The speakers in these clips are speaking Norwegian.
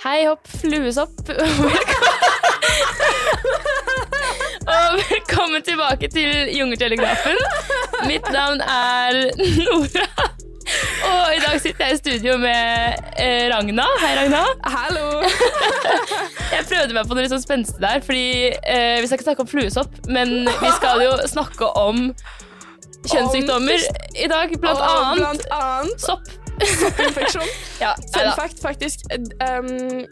Hei hopp, fluesopp. Og velkommen tilbake til Jungeltelegrafen. Mitt navn er Nora. Og i dag sitter jeg i studio med eh, Ragna. Hei, Ragna. Hallo! Jeg prøvde meg på noe litt sånn spenstig der, fordi eh, vi skal ikke snakke om fluesopp, men vi skal jo snakke om kjønnssykdommer i dag, blant annet Blant annet sopp. Soppinfeksjon. Ja, Fun fact faktisk um,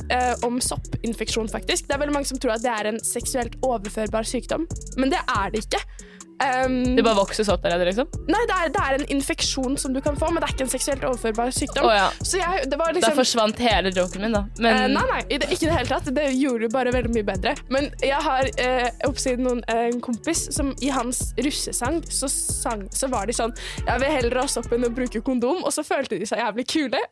om soppinfeksjon, faktisk. Det er veldig mange som tror at det er en seksuelt overførbar sykdom, men det er det ikke. Um, Det bare vokser opp der nede, liksom? Nei, det er, det er en infeksjon som du kan få, men det er ikke en seksuelt overførbar sykdom. Oh, ja. Så jeg, det var Da liksom forsvant hele joken min, da. Men... Uh, nei, nei, det, ikke i det hele tatt. Det gjorde det bare veldig mye bedre. Men jeg har uh, oppsiden noen, uh, en kompis som i hans russesang så, sang, så var de sånn Jeg vil heller ha opp enn å bruke kondom. Og så følte de seg jævlig kule.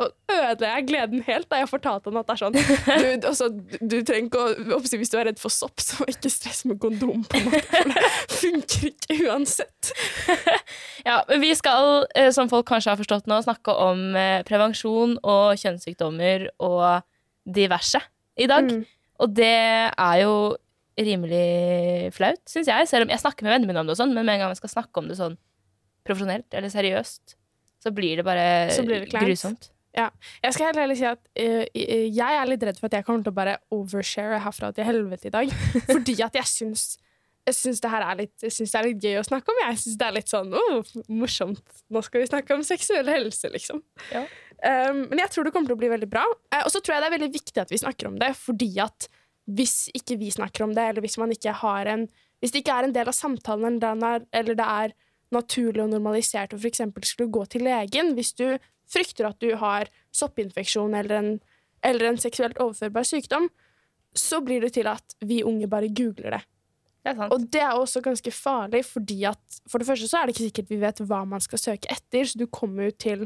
Og, ødela jeg gleden helt da jeg fortalte han at det er sånn Du, altså, du, trenger ikke å Hvis du er redd for sopp, så ikke stress med kondom. på en måte, For det funker ikke uansett. Ja, men vi skal, eh, som folk kanskje har forstått nå, snakke om eh, prevensjon og kjønnssykdommer og diverse i dag. Mm. Og det er jo rimelig flaut, syns jeg. Selv om jeg snakker med vennene mine om det, og sånn, men med en gang jeg skal snakke om det sånn profesjonelt eller seriøst, så blir det bare blir det kleint. Grusomt. Jeg skal helt ærlig si at eh, jeg er litt redd for at jeg kommer til å bare overshare herfra til helvete i dag. Fordi at jeg syns, jeg syns det her er litt, det er litt gøy å snakke om. Jeg syns det er litt sånn oh, morsomt. Nå skal vi snakke om seksuell helse, liksom. Ja. Um, men jeg tror det kommer til å bli veldig bra. Uh, og så tror jeg det er veldig viktig at vi snakker om det, fordi at hvis ikke vi snakker om det, eller hvis man ikke har en Hvis det ikke er en del av samtalen, er, eller det er naturlig og normalisert å f.eks. skulle gå til legen hvis du frykter at du har soppinfeksjon eller en, eller en seksuelt overførbar sykdom, så blir det til at vi unge bare googler det. Det. Og det er også ganske farlig, fordi at for det første så er det ikke sikkert vi vet hva man skal søke etter, så du kommer jo til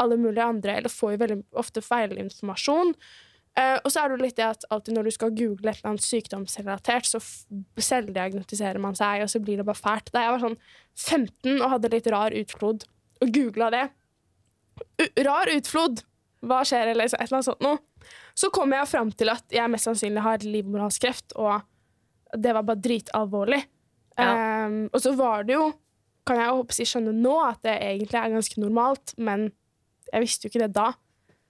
alle mulige andre, eller får jo veldig ofte feilinformasjon. Uh, og så er det jo litt det at alltid når du skal google et eller annet sykdomsrelatert, så selvdiagnostiserer man seg, og så blir det bare fælt. Da jeg var sånn 15 og hadde litt rar utflod, og googla det Rar utflod! Hva skjer, eller et eller annet sånt noe. Så kom jeg fram til at jeg mest sannsynlig har livmorhalskreft, og det var bare dritalvorlig. Ja. Um, og så var det jo, kan jeg håpe si skjønne nå, at det egentlig er ganske normalt, men jeg visste jo ikke det da.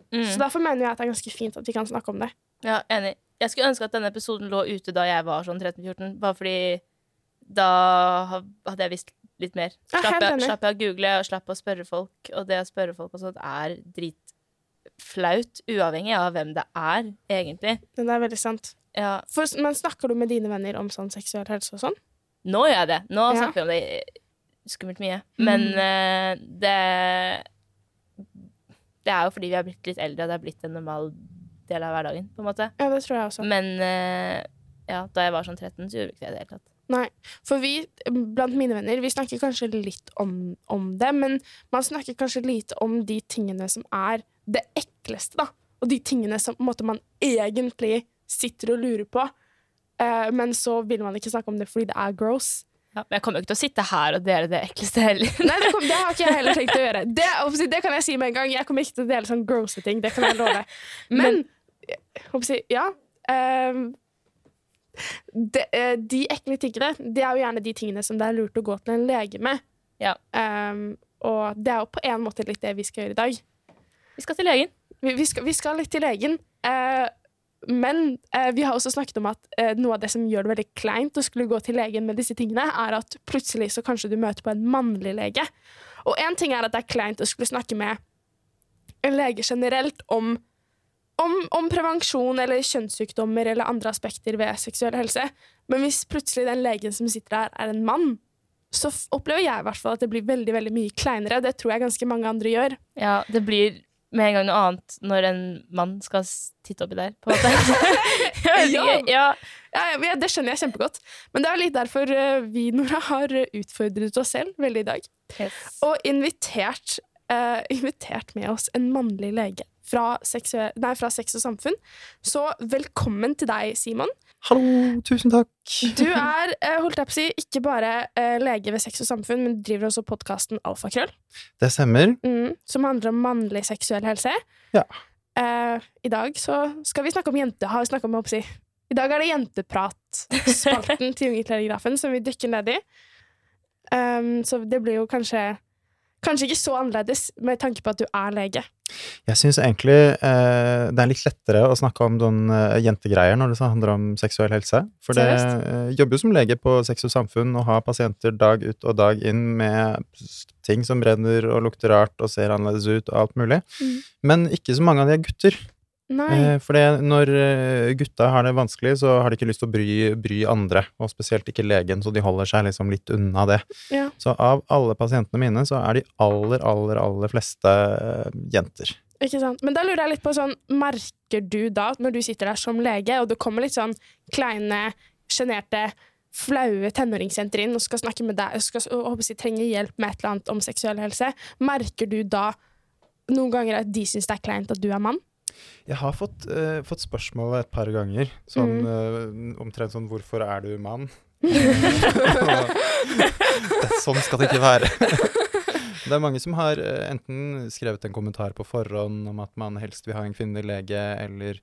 Mm. Så derfor mener jeg at det er ganske fint at vi kan snakke om det. Ja, enig. Jeg skulle ønske at denne episoden lå ute da jeg var sånn 13-14, bare fordi da hadde jeg visst litt mer. Slapp jeg, slapp jeg å google og slapp å spørre folk, og det å spørre folk og sånt er dritflaut, uavhengig av hvem det er, egentlig. Men det er veldig sant. Ja, For, men snakker du med dine venner om sånn seksuell helse og sånn? nå gjør jeg det. Nå Ja. snakker vi om det skummelt mye. Men Mm. eh, det Det er jo fordi vi har blitt litt eldre, og det har blitt en normal del av hverdagen, på en måte. Ja, det tror jeg også. Men uh, ja, da jeg var sånn 13, så gjorde vi ikke det i det hele tatt. Nei, for vi, blant mine venner, vi snakker kanskje litt om, om det, men man snakker kanskje lite om de tingene som er det ekleste, da. Og de tingene som måte, man egentlig sitter og lurer på, eh, men så vil man ikke snakke om det fordi det er gross. Ja, men jeg kommer jo ikke til å sitte her og dele det ekleste heller. Nei, det, kom, det har ikke jeg heller tenkt å gjøre. Det, det kan jeg si med en gang. Jeg kommer ikke til å dele sånn grosse ting, det kan jeg love. Men, jeg håper jeg, ja eh, De ekle tingene, det er jo gjerne de tingene som det er lurt å gå til en lege med. Ja. Um, og det er jo på en måte litt det vi skal gjøre i dag. Vi skal til legen. Vi, vi, skal, vi skal litt til legen. Uh, men uh, vi har også snakket om at uh, noe av det som gjør det veldig kleint å skulle gå til legen med disse tingene, er at plutselig så kanskje du møter på en mannlig lege. Og én ting er at det er kleint å skulle snakke med en lege generelt om, om, om prevensjon eller kjønnssykdommer eller andre aspekter ved seksuell helse, men hvis plutselig den legen som sitter der, er en mann, så opplever jeg i hvert fall at det blir veldig veldig mye kleinere. Det tror jeg ganske mange andre gjør. Ja, det blir med en gang noe annet når en mann skal titte oppi der, på en måte. Ja. ja. Ja, det skjønner jeg kjempegodt. Men det er litt derfor eh, vi, Nora, har utfordret oss selv veldig i dag. Yes. Og invitert, uh, invitert med oss en mannlig lege fra, nei, fra Sex og Samfunn. Så velkommen til deg, Simon. Hallo, tusen takk. Du er eh, holdt jeg på å si, ikke bare eh, lege ved Sex og Samfunn, men driver også podkasten Alfakrøll, Det stemmer. mm, som handler om mannlig seksuell helse. Ja. eh, i dag så skal vi snakke om jente... Har vi snakket om, jeg på å si. I dag er det Jenteprat-spalten til Jungeltelegrafen som vi dykker ned i. Um, så det blir jo kanskje Kanskje ikke så annerledes med tanke på at du er lege. Jeg syns egentlig eh, det er litt lettere å snakke om noen eh, jentegreier når det handler om seksuell helse. For det eh, jobber jo som lege på Sex og Samfunn og har pasienter dag ut og dag inn med ting som brenner og lukter rart og ser annerledes ut og alt mulig. Mm. Men ikke så mange av de er gutter. Nei. Eh, for når eh, gutta har det vanskelig, så har de ikke lyst til å bry, bry andre, og spesielt ikke legen, så de holder seg liksom litt unna det. Ja. Så av alle pasientene mine, så er de aller, aller, aller fleste eh, jenter. Ikke sant? Men da lurer jeg litt på sånn, merker du da, når du sitter der som lege, og det kommer litt sånn kleine, sjenerte, flaue tenåringsjenter inn og skal snakke med deg og skal og håper jeg, trenger hjelp med et eller annet om seksuell helse, merker du da noen ganger at de syns det er kleint at du er mann? Jeg har fått, uh, fått spørsmålet et par ganger, sånn eh, omtrent sånn 'Hvorfor er du mann?' det, sånn skal det ikke være. det er mange som har uh, enten skrevet en kommentar på forhånd om at man helst vil ha en kvinnelig lege, eller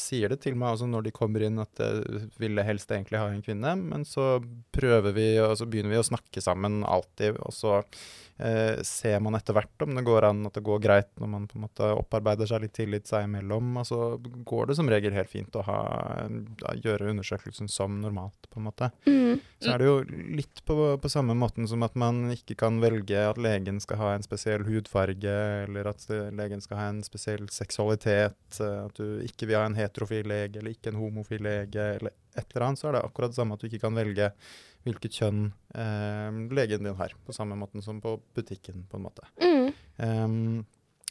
sier det til meg også når de kommer inn at jeg ville helst egentlig ha en kvinne, men så prøver vi, og så begynner vi å snakke sammen alltid, og så eh, ser man etter hvert om det går an at det går greit når man på en måte opparbeider seg litt tillit seg imellom. Og så går det som regel helt fint å ha, gjøre undersøkelsen som normalt, på en måte. Mm. Så er det jo litt på, på samme måten som at man ikke kan velge at legen skal ha en spesiell hudfarge, eller at legen skal ha en spesiell seksualitet, eh, at du ikke vil ha en heterofil lege eller ikke en homofil lege, eller et eller annet, så er det akkurat det samme at du ikke kan velge hvilket kjønn eh, legen din har, på samme måten som på butikken, på en måte. Mm. Um,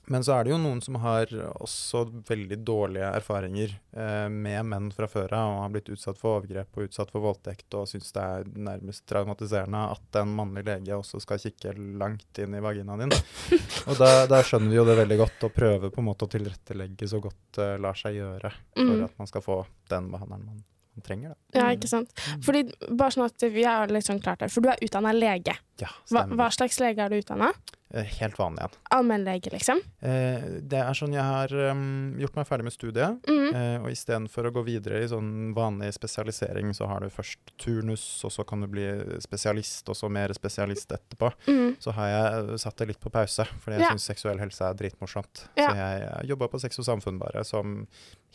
men så er det jo noen som har også veldig dårlige erfaringer eh, med menn fra før av, og har blitt utsatt for overgrep og utsatt for voldtekt, og syns det er nærmest traumatiserende at en mannlig lege også skal kikke langt inn i vaginaen din. Og da, da skjønner vi jo det veldig godt, og prøver på en måte å tilrettelegge så godt det uh, lar seg gjøre for Mm. at man skal få den behandleren man, man trenger. Da. Ja, ikke sant. Fordi, bare sånn at vi er litt sånn klart her, for du er utdanna lege. Ja, Hva, stemmer. hva slags lege er du utdanna? Eh, Helt vanlig en. Allmennlege, liksom? Eh, det er sånn jeg har um, gjort meg ferdig med studiet, Mm. eh, og istedenfor å gå videre i sånn vanlig spesialisering, så har du først turnus, og så kan du bli spesialist, og så mer spesialist etterpå. Mm. Så har jeg satt det litt på pause, fordi jeg Ja. syns seksuell helse er dritmorsomt. Ja. Så jeg jobba på Sex og Samfunn bare som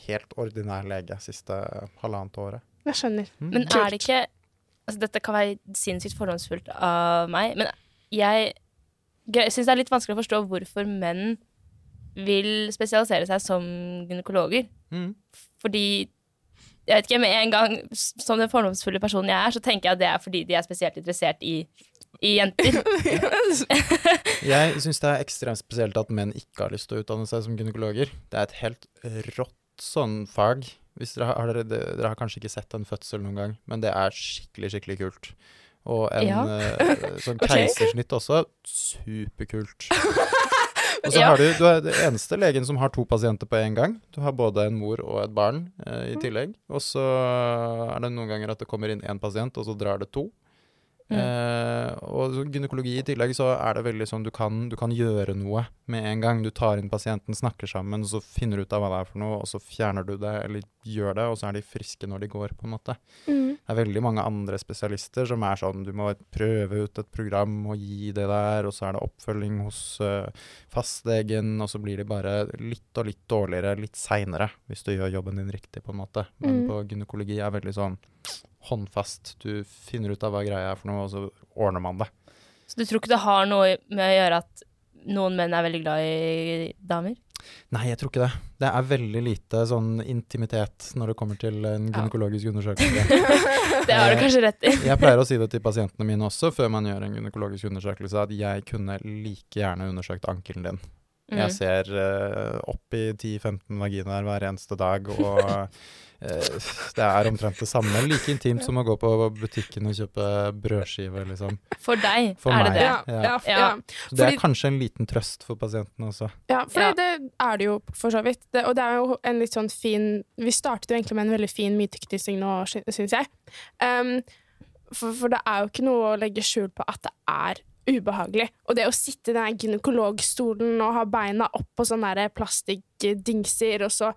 helt ordinær lege siste halvannet året. Jeg skjønner. Mm. Men er det ikke altså Dette kan være sinnssykt fordomsfullt av meg, men jeg, jeg syns det er litt vanskelig å forstå hvorfor menn vil spesialisere seg som gynekologer. Mm. Fordi jeg vet ikke, med en gang, som den fordomsfulle personen jeg er, så tenker jeg at det er fordi de er spesielt interessert i, i jenter. Jeg syns det er ekstremt spesielt at menn ikke har lyst til å utdanne seg som gynekologer. Det er et helt rått sånn fag. Dere, har, dere, dere har kanskje ikke sett en fødsel noen gang, men det er skikkelig, skikkelig kult. Og en Ja. eh, sånn keisersnitt keisersnitt også. Superkult. Og så Ja. har du, du er den eneste legen som har to pasienter på en gang. Du har både en mor og et barn eh, i tillegg. Og så er det noen ganger at det kommer inn én pasient, og så drar det to. Mm. Eh, og gynekologi i tillegg så er det veldig sånn du kan, du kan gjøre noe med en gang. Du tar inn pasienten, snakker sammen, så finner du ut av hva det er for noe, og så fjerner du det, eller gjør det, og så er de friske når de går, på en måte. Mm. Det er veldig mange andre spesialister som er sånn du må prøve ut et program og gi det der, og så er det oppfølging hos uh, fastlegen, og så blir de bare litt og litt dårligere litt seinere hvis du gjør jobben din riktig, på en måte. Men Mm. på gynekologi er veldig sånn håndfast. Du finner ut av hva greia er for noe, og så ordner man det. Så du tror ikke det har noe med å gjøre at noen menn er veldig glad i damer? Nei, jeg tror ikke det. Det er veldig lite sånn intimitet når det kommer til en Ja. gynekologisk undersøkelse. Det har du kanskje rett i. Jeg pleier å si det til pasientene mine også før man gjør en gynekologisk undersøkelse, at jeg kunne like gjerne undersøkt ankelen din. Mm. Jeg ser uh, opp i 10-15 vaginaer hver eneste dag, og uh, det er omtrent det samme. Like intimt som å gå på butikken og kjøpe brødskive, liksom. For deg For er meg. det det. Ja, Ja. ja. Så det Fordi- er kanskje en liten trøst for pasientene også. Ja, for Ja. det er det jo for så vidt. Det, og det er jo en litt sånn fin Vi startet jo egentlig med en veldig fin mytekryssing nå, syns jeg. Um, for, for det er jo ikke noe å legge skjul på at det er ubehagelig. Og det å sitte i den gynekologstolen og ha beina opp på sånne der plastikkdingser, og så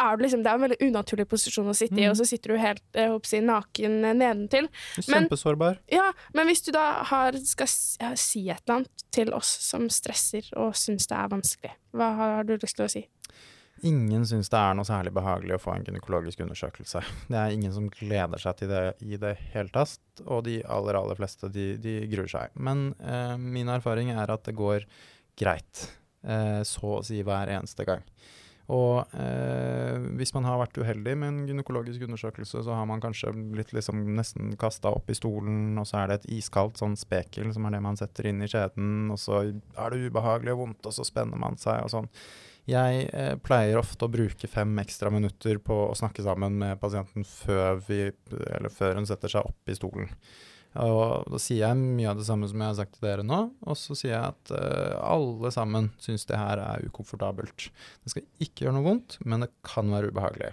er du liksom Det er en veldig unaturlig posisjon å sitte i, Mm. og så sitter du helt håper si, naken nedentil. Men- Kjempesårbar. Ja, men hvis du da har, skal si et eller annet til oss som stresser og syns det er vanskelig, hva har du lyst til å si? Ingen syns det er noe særlig behagelig å få en gynekologisk undersøkelse. Det er ingen som gleder seg til det i det hele tatt, og de aller, aller fleste de, de gruer seg. Men eh, min erfaring er at det går greit, eh, så å si hver eneste gang. Og eh, hvis man har vært uheldig med en gynekologisk undersøkelse, så har man kanskje blitt liksom nesten kasta opp i stolen, og så er det et iskaldt sånn spekel som er det man setter inn i skjeden, og så er det ubehagelig og vondt, og så spenner man seg og sånn. Jeg eh, pleier ofte å bruke fem ekstra minutter på å snakke sammen med pasienten før, vi, før hun setter seg opp i stolen. Og da sier jeg mye av det samme som jeg har sagt til dere nå, og så sier jeg at eh, alle sammen syns det her er ukomfortabelt. Det skal ikke gjøre noe vondt, men det kan være ubehagelig.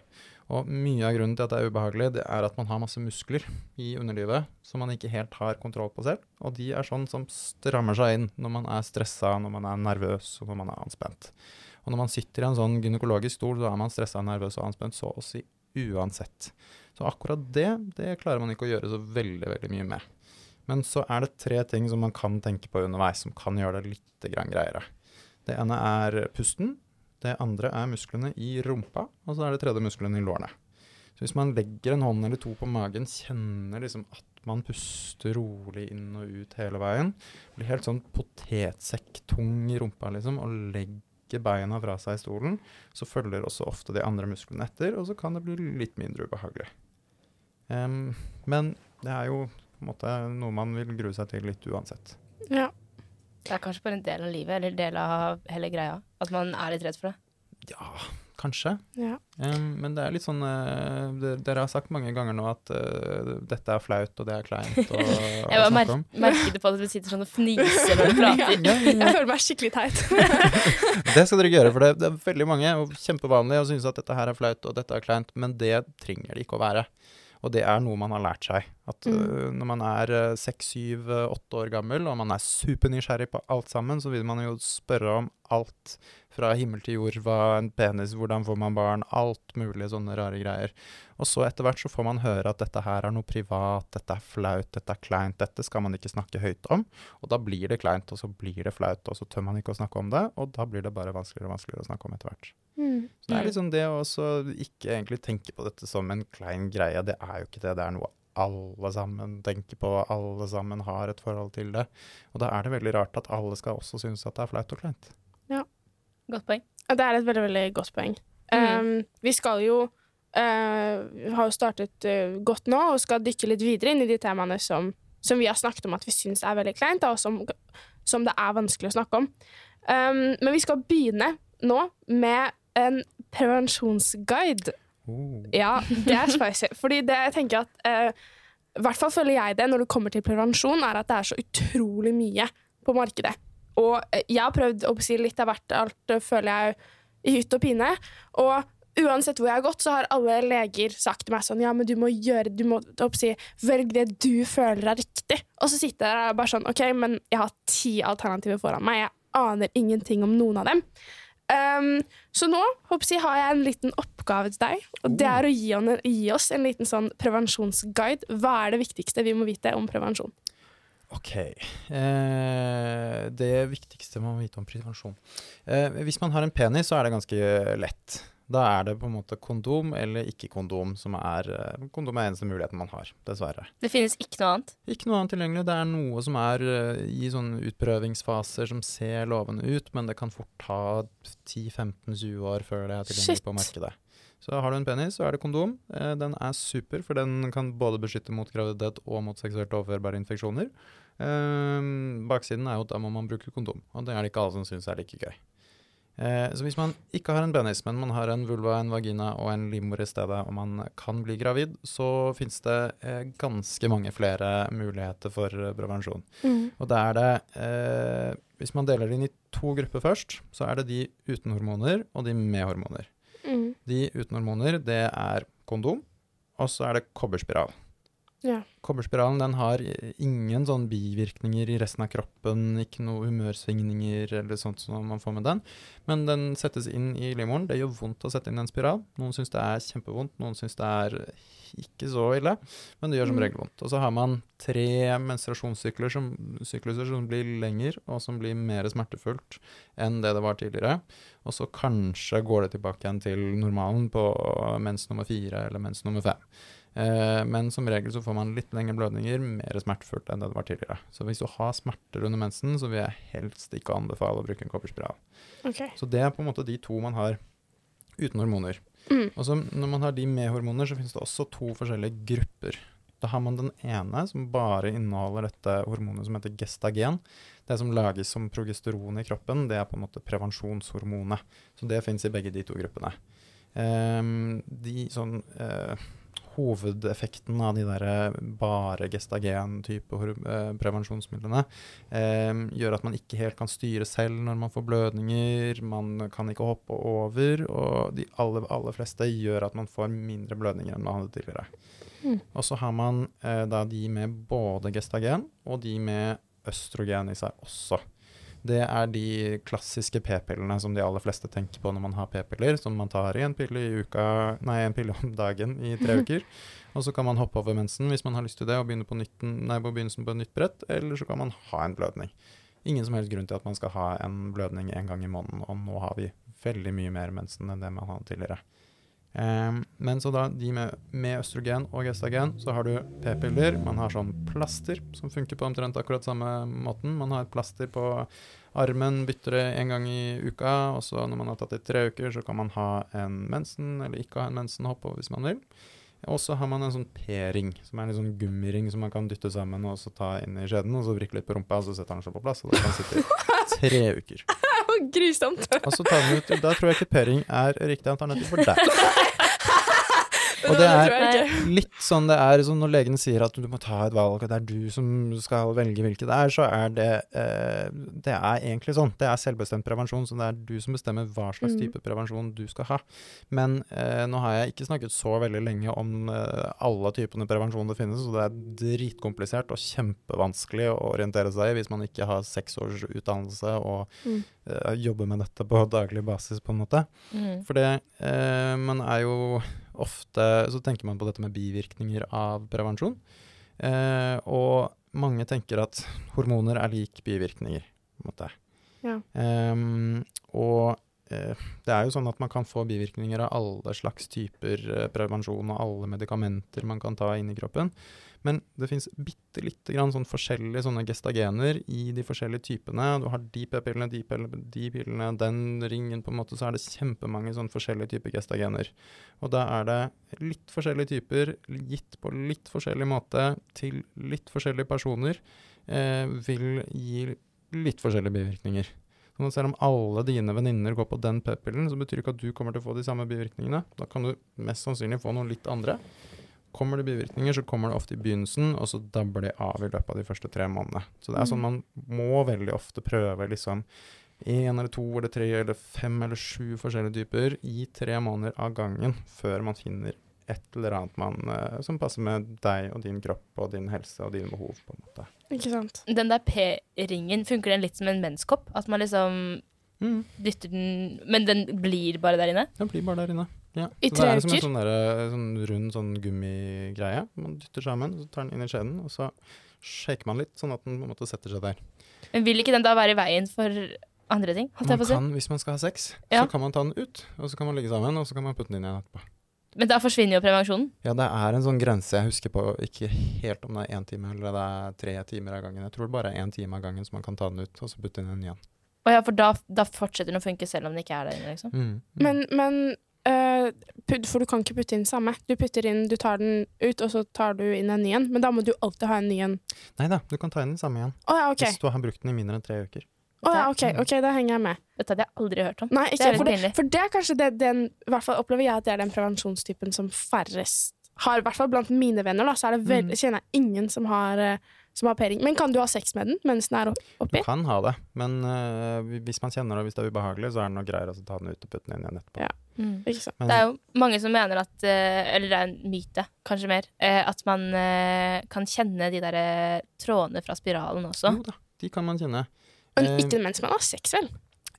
Og mye av grunnen til at det er ubehagelig, det er at man har masse muskler i underlivet som man ikke helt har kontroll på selv, og de er sånn som strammer seg inn når man er stressa, når man er nervøs og når man er anspent. Og når man sitter i en sånn gynekologisk stol, så er man stressa, nervøs og anspent så å si uansett. Så akkurat det, det klarer man ikke å gjøre så veldig, veldig mye med. Men så er det tre ting som man kan tenke på underveis, som kan gjøre det litt greiere. Det ene er pusten, det andre er musklene i rumpa, og så er det tredje musklene i lårene. Så hvis man legger en hånd eller to på magen, kjenner liksom at man puster rolig inn og ut hele veien, blir helt sånn potetsekktung i rumpa liksom, og legger beina fra seg i stolen, så følger også ofte de andre musklene etter, og så kan det bli litt mindre ubehagelig. Um, men det er jo på en måte noe man vil grue seg til litt uansett. Ja. Det er kanskje bare en del av livet, eller del av hele greia. At man er litt redd for det. Ja, kanskje. ja. Um, men det er litt sånn uh, Dere har sagt mange ganger nå at uh, dette er flaut, og det er kleint å, Jeg bare mer om. merket det på at du sitter sånn og fniser når du prater. Ja, ja, Jeg føler meg skikkelig teit. Det skal dere ikke gjøre, for det, det er veldig mange og kjempevanlig å synes at dette her er flaut og dette er kleint, men det trenger det ikke å være. Og det er noe man har lært seg. At Mm. øh, når man er seks, syv, åtte år gammel, og man er supernysgjerrig på alt sammen, så vil man jo spørre om alt fra himmel til jord. Hva en penis, hvordan får man barn, alt mulig sånne rare greier. Og så etter hvert så får man høre at dette her er noe privat, dette er flaut, dette er kleint, dette skal man ikke snakke høyt om. Og da blir det kleint, og så blir det flaut, og så tør man ikke å snakke om det, og da blir det bare vanskeligere og vanskeligere å snakke om etter hvert. Mm. Så det er Mm. liksom det å ikke egentlig tenke på dette som en klein greie. Det er jo ikke det. Det er noe alle sammen tenker på, alle sammen har et forhold til det. Og da er det veldig rart at alle skal også synes at det er flaut og kleint. Godt poeng. Ja, Det er et veldig, veldig godt poeng. Mm. Um, vi skal jo uh, har jo startet uh, godt nå og skal dykke litt videre inn i de temaene som, som vi har snakket om at vi syns er veldig kleint, og som, som det er vanskelig å snakke om. Um, men vi skal begynne nå med en prevensjonsguide. Oh. Ja, det er spicy. Fordi det jeg tenker at uh, I hvert fall føler jeg det når det kommer til prevensjon, er at det er så utrolig mye på markedet. Og eh, jeg har prøvd å si litt av hvert, alt eh, føler jeg i hytt og pine. Og uansett hvor jeg har gått, så har alle leger sagt til meg sånn Ja, men du må gjøre Du må oppsi, velg det du føler er riktig. Og så sitter jeg der bare sånn OK, men jeg har ti alternativer foran meg. Jeg aner ingenting om noen av dem. Um, så nå hoppsi, har jeg en liten oppgave til deg, og det er å gi oss en liten sånn prevensjonsguide. Hva er det viktigste vi må vite om prevensjon? Ok. Eh, det viktigste man må vite om prevensjon. Eh, hvis man har en penis, så er det ganske lett. Da er det på en måte kondom eller ikke kondom som er eh, Kondom er eneste muligheten man har, dessverre. Det finnes ikke noe annet. Ikke noe annet tilgjengelig. Det er noe som er eh, i sånne utprøvingsfaser som ser lovende ut, men det kan fort ta 10-15-20 år før det er tilgjengelig Shit. på markedet. Så har du en penis, så er det kondom. Eh, den er super, for den kan både beskytte mot graviditet og mot seksuelt overførbare infeksjoner. Eh, baksiden er jo at da må man bruke kondom, og det er det ikke alle som syns er like gøy. Eh, så hvis man ikke har en penis, men man har en vulva, en vagina og en livmor i stedet, og man kan bli gravid, så finnes det eh, ganske mange flere muligheter for prevensjon. prevensjon. Og da er det eh, Hvis man deler det inn i to grupper først, så er det de uten hormoner og de med hormoner. Mm. De uten hormoner, det er kondom, og så er det kobberspiral. Ja. Kobberspiralen den har ingen sånn bivirkninger i resten av kroppen, ikke noe humørsvingninger eller sånt som man får med den. Men den settes inn i livmoren. Det gjør vondt å sette inn en spiral. Noen syns det er kjempevondt, noen syns det er ikke så ille, men det gjør som Mm. regel vondt. Og så har man tre menstruasjonssykler som, som blir lengre, og som blir mer smertefullt enn det det var tidligere. Og så kanskje går det tilbake igjen til normalen på mens nummer fire eller mens nummer fem. Eh, men som regel så får man litt lengre blødninger, mer smertefullt enn det var tidligere. Så hvis du har smerter under mensen, så vil jeg helst ikke anbefale å bruke en kobberspiral. Okay. Så det er på en måte de to man har uten hormoner. Mm. Og så når man har de med hormoner, så finnes det også to forskjellige grupper. Da har man den ene som bare inneholder dette hormonet som heter gestagen. Det som lages som progesteron i kroppen, det er på en måte prevensjonshormonet. Så det fins i begge de to gruppene. Um, de sånn eh, Hovedeffekten av de der eh, bare gestagen-type eh, prevensjonsmidlene eh, gjør at man ikke helt kan styre selv når man får blødninger, man kan ikke hoppe over, og de aller, aller fleste gjør at man får mindre blødninger enn man hadde tidligere. Mm. Og så har man eh, da de med både gestagen og de med østrogen i seg også. Det er de klassiske p-pillene som de aller fleste tenker på når man har p-piller, som man tar i en pille i uka, nei, en pille om dagen i tre uker. Og så kan man hoppe over mensen hvis man har lyst til det og begynne på, nytten, nei, på begynnelsen på et nytt brett, eller så kan man ha en blødning. Ingen som helst grunn til at man skal ha en blødning en gang i måneden, og nå har vi veldig mye mer mensen enn det man hadde tidligere. Ehm, men så da de med, med østrogen og gestagen, så har du p-piller. Man har sånn plaster som funker på omtrent akkurat samme måten. Man har et plaster på armen, bytter det en gang i uka, og så når man har tatt det i tre uker, så kan man ha en mensen, eller ikke ha en mensen, hoppe over hvis man vil. Og så har man en sånn p-ring, som er en sånn gummiring som man kan dytte sammen og så ta inn i skjeden, og så vrikke litt på rumpa, og så setter den seg på plass, og da kan den sitte i tre uker. Grusomt. Og så tar vi ut Da tror jeg ikke p-ring er riktig alternativ for deg. Og det er litt sånn det er sånn når legene sier at du må ta et valg, og det er du som skal velge hvilket det er, så er det eh, Det er egentlig sånn. Det er selvbestemt prevensjon, så det er du som bestemmer hva slags Mm. type prevensjon du skal ha. Men eh, nå har jeg ikke snakket så veldig lenge om eh, alle typene prevensjon det finnes, så det er dritkomplisert og kjempevanskelig å orientere seg i hvis man ikke har seks års utdannelse og Mm. eh, jobber med dette på daglig basis, på en måte. Mm. For det, eh, man er jo ofte Så tenker man på dette med bivirkninger av prevensjon. Eh, og mange tenker at hormoner er lik bivirkninger, på en måte. Ja. Um, og det er jo sånn at man kan få bivirkninger av alle slags typer eh, prevensjon og alle medikamenter man kan ta inn i kroppen. Men det fins bitte lite grann sånn forskjellige sånne gestagener i de forskjellige typene. Du har de p-pillene, de, pillene, de pillene, den ringen, på en måte, så er det kjempemange sånn forskjellige typer gestagener. Og da er det litt forskjellige typer, gitt på litt forskjellig måte, til litt forskjellige personer, eh, vil gi litt forskjellige bivirkninger. Sånn selv om alle dine venninner går på den p-pillen, så betyr ikke at du kommer til å få de samme bivirkningene. Da kan du mest sannsynlig få noen litt andre. Kommer det bivirkninger, så kommer det ofte i begynnelsen, og så dabber de av i løpet av de første tre månedene. Så det er sånn man må veldig ofte prøve liksom én eller to eller tre eller fem eller sju forskjellige typer i tre måneder av gangen før man finner et eller annet man, eh, som passer med deg og din kropp og din helse og dine behov. på en måte. Ikke sant. Den der P-ringen, funker den litt som en menskopp? At man liksom Mm, dytter den Men den blir bare der inne? Den blir bare der inne. Ja. I Så tre det er som en sånn, der, sånn rund sånn gummigreie. Man dytter sammen, så tar den inn i skjeden, og så shaker man litt, sånn at den på en måte setter seg der. Men vil ikke den da være i veien for andre ting? Holdt Man jeg på kan, hvis man skal ha sex, Ja. så kan man ta den ut, og så kan man ligge sammen, og så kan man putte den inn igjen etterpå. Men da forsvinner jo prevensjonen. Ja, det er en sånn grense jeg husker på, ikke helt om det er én time eller det er tre timer av gangen. Jeg tror det bare er én time av gangen, så man kan ta den ut, og så putte inn en igjen. Å ja, for da, da fortsetter den å funke selv om den ikke er der inne, liksom. Mm. mm. Men, men Uh, For du kan ikke putte inn samme. Du putter inn, du tar den ut, og så tar du inn en ny en. Men da må du alltid ha en ny en. Nei da, du kan ta inn den samme igjen. Oh, ja, okay. Hvis du har brukt den i mindre enn tre uker. Å ja, ok, ok, Da henger jeg med. Dette hadde jeg aldri hørt om. Nei, ikke, for, det, for det er kanskje det den I hvert fall opplever jeg at det er den prevensjonstypen som færrest har. I hvert fall blant mine venner da, så er det vel, Mm. kjenner jeg ingen som har eh, som har p-ring. Men kan du ha sex med den mens den er oppi? Du kan ha det, men uh, hvis man kjenner det, hvis det er ubehagelig, så er det nok greiere å ta den ut og putte den inn igjen etterpå. Ja. Mm. Ikke sant? Men, Det er jo mange som mener at eh, Eller det er en myte, kanskje mer. At man kan kjenne de der trådene fra spiralen også. Jo da, de kan man kjenne. Men Eh, ikke mens man har sex, vel?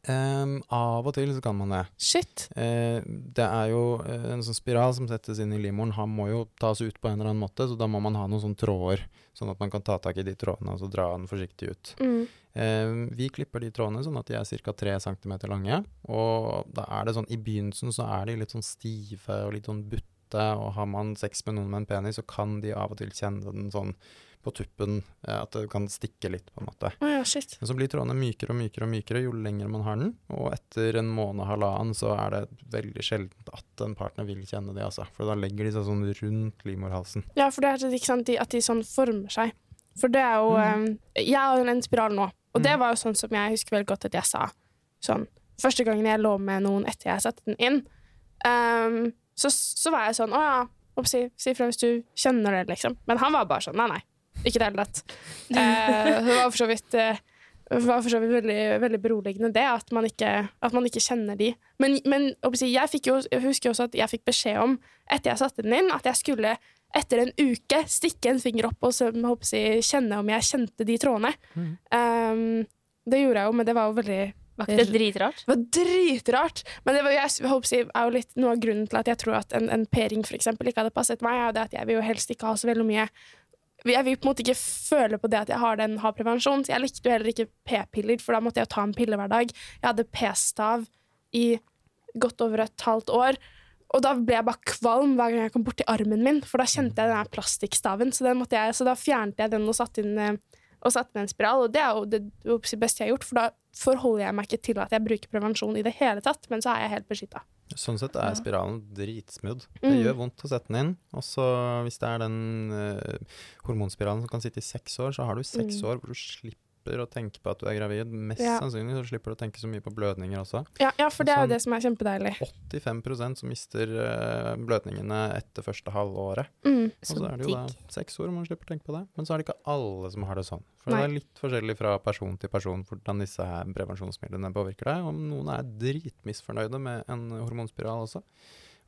Um, av og til så kan man det. Shit. Uh, det er jo eh, en sånn spiral som settes inn i livmoren. Han må jo tas ut på en eller annen måte, så da må man ha noen sånne tråder, sånn at man kan ta tak i de trådene og så dra den forsiktig ut. Mm. Uh, vi klipper de trådene sånn at de er ca. 3 cm lange. Og da er det sånn i begynnelsen så er de litt sånn stive og litt sånn butte, og har man sex med noen med en penis, så kan de av og til kjenne den sånn på tuppen, eh, at det kan stikke litt, på en måte. Oh, ja, shit. Men så blir trådene mykere og mykere og mykere jo lenger man har den, og etter en måned halvannen så er det veldig sjeldent at en partner vil kjenne det, altså. For da legger de seg sånn rundt livmorhalsen. Ja, for det er ikke sant, de- at de sånn former seg. For det er jo Mm. eh, Jeg har jo en spiral nå, og det Mm. var jo sånn som jeg husker veldig godt at jeg sa sånn Første gangen jeg lå med noen etter jeg satte den inn, um, så, så var jeg sånn Å ja, oppsi, si fra hvis du kjenner det, liksom. Men han var bare sånn Nei, nei. Ikke i det hele tatt. Eh, det var for så vidt eh, var for så vidt veldig, veldig beroligende, det, at man ikke, at man ikke kjenner de. Men, men jeg, fikk jo, jeg husker også at jeg fikk beskjed om, etter jeg satte den inn, at jeg skulle etter en uke stikke en finger opp og så, jeg, kjenne om jeg kjente de trådene. Mm. Um, det gjorde jeg jo, men det var jo veldig Var ikke det dritrart? det var dritrart! Men det var, jeg håper er jo litt noe av grunnen til at jeg tror at en, en p-ring for eksempel ikke hadde passet meg, er jo det at jeg vil jo helst ikke ha så veldig mye Jeg vil på en måte ikke føle på det at jeg har den har prevensjon, så jeg likte jo heller ikke p-piller, for da måtte jeg ta en pille hver dag. Jeg hadde p-stav i godt over et halvt år. Og da ble jeg bare kvalm hver gang jeg kom borti armen min, for da kjente jeg den plastikkstaven. Så, så da fjernet jeg den og satte inn satt inn en spiral. Og det er jo det beste jeg har gjort, for da forholder jeg meg ikke til at jeg bruker prevensjon i det hele tatt, men så er jeg helt beskytta. Sånn sett er spiralen dritsmudd. Det Mm. gjør vondt å sette den inn. Og så hvis det er den uh, hormonspiralen som kan sitte i seks år, så har du seks Mm. år hvor du slipper å tenke på at du er gravid. Mest Ja. sannsynlig så slipper du å tenke så mye på blødninger også. Ja, ja, for det er Sånn- jo det som er kjempedeilig. 85% som mister eh, blødningene etter første halvåret. Mm. Og så er det jo da seks år man slipper å tenke på det. Men så er det ikke alle som har det sånn. For Nei. det er litt forskjellig fra person til person hvordan disse her prevensjonsmidlene påvirker deg. Og noen er dritmisfornøyde med en hormonspiral også.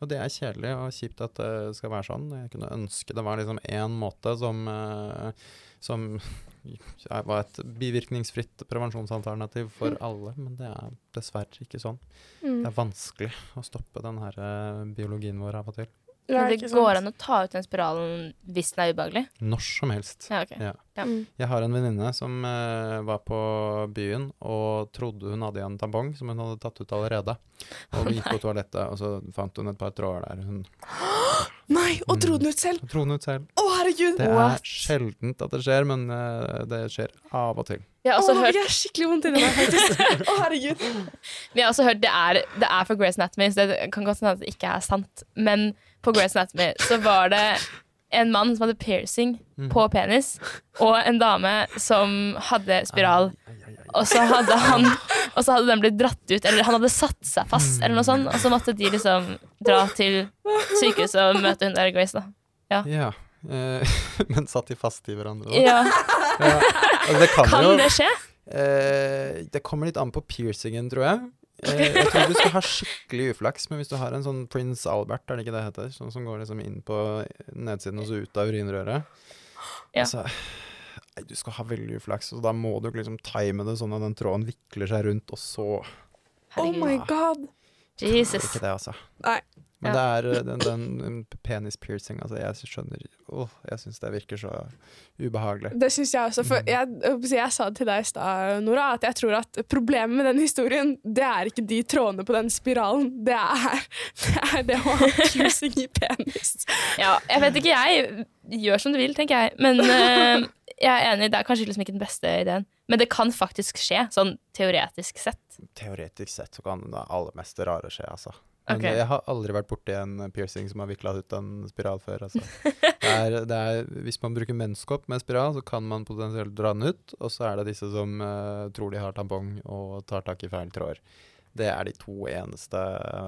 Og det er kjedelig og kjipt at det skal være sånn. Jeg kunne ønske det var liksom én måte som, eh, som var et bivirkningsfritt prevensjonsalternativ for alle, men det er dessverre ikke sånn. Det Mm. er vanskelig å stoppe den her eh, biologien vår av og til. Ja, Men det går an å ta ut den spiralen hvis den er ubehagelig? Når som helst. Ja, okay. Ja. Ja. Mm. Jeg har en venninne som uh, var på byen og trodde hun hadde igjen tampong som hun hadde tatt ut allerede. Og vi gikk på toalettet, og så fant hun et par tråder der. Hun Nei, og dro den ut selv! dro den ut selv. Å, herregud! Det er What? sjeldent at det skjer, men uh, det skjer av og til. Jeg har også nå hørt, jeg jeg skikkelig vondt inni meg, faktisk. Å, herregud. vi har også hørt det, er, det er for Grace Anatomy, så det kan godt hende at det ikke er sant. Men på Grace Anatomy så var det en mann som hadde piercing Mm. på penis, og en dame som hadde spiral. Og så hadde han Og så hadde den blitt dratt ut, eller han hadde satt seg fast, eller noe sånt. Og så måtte de liksom dra til sykehuset og møte hun der Grace, da. Ja. eh, men satt de fast i hverandre? da? Ja. Ja. Altså, det kan, Kan jo det skje? eh, Det kommer litt an på piercingen, tror jeg. Eh, jeg tror du skal ha skikkelig uflaks, men hvis du har en sånn Prince Albert, er det ikke det heter? Sånn som går liksom inn på nedsiden og så ut av urinrøret. Ja. Altså, nei, du skal ha veldig uflaks, og da må du liksom time det sånn at den tråden vikler seg rundt, og så Oh my god. Jesus. Ikke det, altså. Nei. Men Ja. det er eh, den, den, den penis piercing, altså. Jeg skjønner oh, jeg syns det virker så ubehagelig. Det syns jeg også. For jeg, jeg sa det til deg i stad, Nora, at jeg tror at problemet med den historien, det er ikke de trådene på den spiralen. Det er det, er det å ha piercing i penis. Ja, jeg vet ikke, jeg gjør som du vil, tenker jeg. Men eh, jeg er enig, det er kanskje liksom ikke den beste ideen. Men det kan faktisk skje, sånn teoretisk sett. Teoretisk sett så kan det aller meste rare skje, altså. Men okay. jeg har aldri vært borti en piercing som har vikla ut en spiral før. Altså. Det er, det er, hvis man bruker menskopp med spiral, så kan man potensielt dra den ut. Og så er det disse som uh, tror de har tampong og tar tak i feil tråder. Det er de to eneste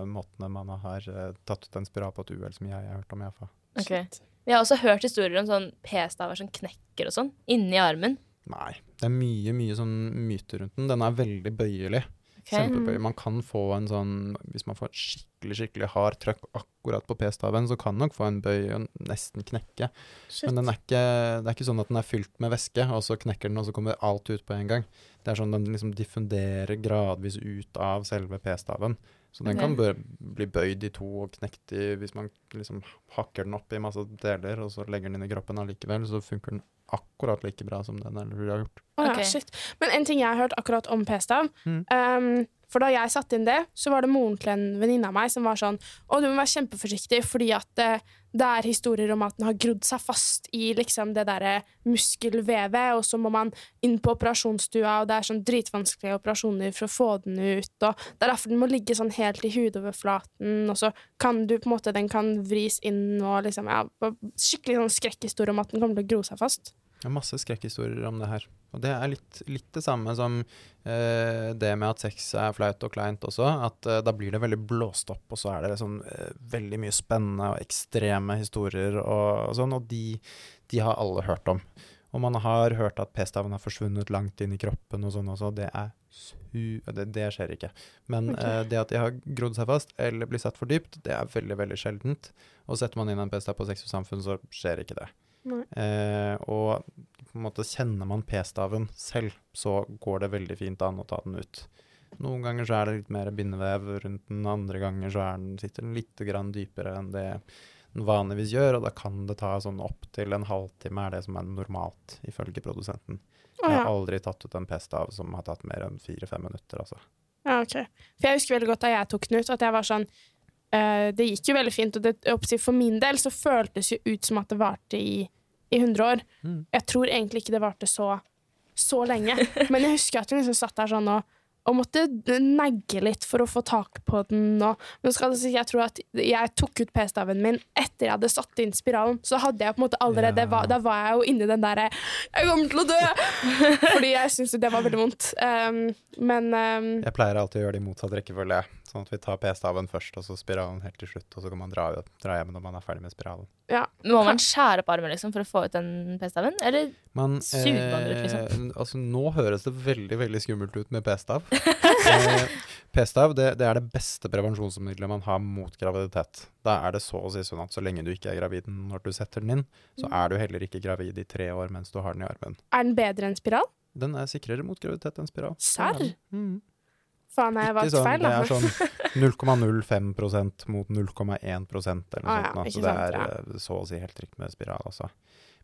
måtene man har uh, tatt ut en spiral på et uhell som jeg har hørt om, iallfall. Okay. Vi har også hørt historier om sånn p-staver som knekker og sånn, inni armen. Nei. Det er mye, mye sånn myter rundt den. Den er veldig bøyelig. Ok? Kjempebøy. Man kan få en sånn Hvis man får skikkelig, skikkelig hard trøkk akkurat på p-staven, så kan nok få en bøy og nesten knekke. Shit. Men den er ikke, det er ikke sånn at den er fylt med væske, og så knekker den, og så kommer alt ut på en gang. Det er sånn Den liksom diffunderer gradvis ut av selve p-staven. Så den kan bli bøyd i to og knekt i Hvis man liksom hakker den opp i masse deler, og så legger den inn i kroppen allikevel, så funker den akkurat like bra som den du har ha gjort. Okay. Men en ting jeg har hørt akkurat om p-stav Mm. um, For da jeg satte inn det, så var det moren til en venninne av meg som var sånn Å, du må være kjempeforsiktig, fordi at det, det er historier om at den har grodd seg fast i liksom det derre muskelvevet, og så må man inn på operasjonsstua, og det er sånn dritvanskelige operasjoner for å få den ut, og det er derfor den må ligge sånn helt i hudoverflaten, og så kan du på en måte Den kan vris inn og liksom Ja, skikkelig sånn skrekkhistorie om at den kommer til å gro seg fast. Det er masse skrekkhistorier om det her. Og det er litt, litt det samme som eh, det med at sex er flaut og kleint også. At eh, da blir det veldig blåst opp, og så er det sånn eh, veldig mye spennende og ekstreme historier og, og sånn, og de, de har alle hørt om. Og man har hørt at p-staven har forsvunnet langt inn i kroppen og sånn også. Det er su... Det, det skjer ikke. Men okay. eh, det at de har grodd seg fast eller blir satt for dypt, det er veldig, veldig sjeldent. Og setter man inn en p-stav på sex og samfunn, så skjer ikke det. Eh, og på en måte kjenner man p-staven selv, så går det veldig fint an å ta den ut. Noen ganger så er det litt mer bindevev rundt den, andre ganger så er den, sitter den litt grann dypere enn det den vanligvis gjør, og da kan det ta sånn opp til en halvtime er det som er normalt, ifølge produsenten. Jeg har aldri tatt ut en p-stav som har tatt mer enn fire-fem minutter, altså. Ja, ok. For jeg husker veldig godt da jeg tok den ut, at jeg var sånn eh, Det gikk jo veldig fint, og det, for min del så føltes jo ut som at det varte i, i 100 år. Mm. Jeg tror egentlig ikke det varte så, så lenge, men jeg husker at vi liksom satt der sånn og, og måtte negge litt for å få tak på den. Og, men skal jeg, si, jeg tror at jeg tok ut p-staven min etter jeg hadde satt inn spiralen. Så hadde jeg på en måte allerede Ja. Da var jeg jo inni den derre 'Jeg kommer til å dø!' Fordi jeg syntes jo det var veldig vondt. Um, men um, Jeg pleier alltid å gjøre det i motsatt rekkefølge, sånn at vi tar p-staven først, og så spiralen helt til slutt, og så kan man dra, dra hjem når man er ferdig med spiralen. Ja, Må man skjære opp armen liksom, for å få ut den p-staven? Eller Man, Suger man ut, liksom? eh, altså nå høres det veldig veldig skummelt ut med p-stav. eh, p-stav det, det er det beste prevensjonsmiddelet man har mot graviditet. Da er det så å si sånn at så lenge du ikke er gravid når du setter den inn, så er du heller ikke gravid i tre år mens du har den i armen. er den bedre enn spiral? Den er sikrere mot graviditet enn spiral. Serr? Mm. Faen, jeg Ikke valgt sånn, feil, det er sånn 0,05% mot 0,1% eller noe sånt. Ah, ja, så det sant, er ja. eh, så å si helt trygt med spiral, altså.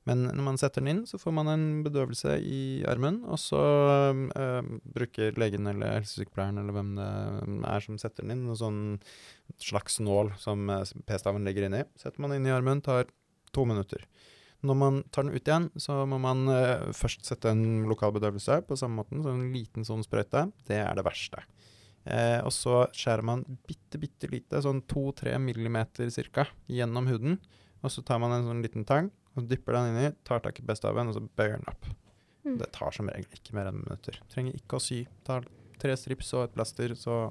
Men når man setter den inn, så får man en bedøvelse i armen, og så øh, bruker legen eller helsesykepleieren eller hvem det er som setter den inn, en sånn slags nål som eh, p-staven legger inn i. Setter man inn i armen, tar to minutter. Når man tar den ut igjen, så må man øh, først sette en lokal bedøvelse på samme måten, så en liten sånn sprøyte. Det er det verste. Eh, og så skjærer man bitte, bitte lite, sånn to-tre millimeter cirka, gjennom huden. Og så tar man en sånn liten tang og dypper den inni, tar tak i bestaven og så bøyer den opp. Mm. Det tar som regel ikke mer enn minutter. Trenger ikke å sy. Tar tre strips og et plaster, så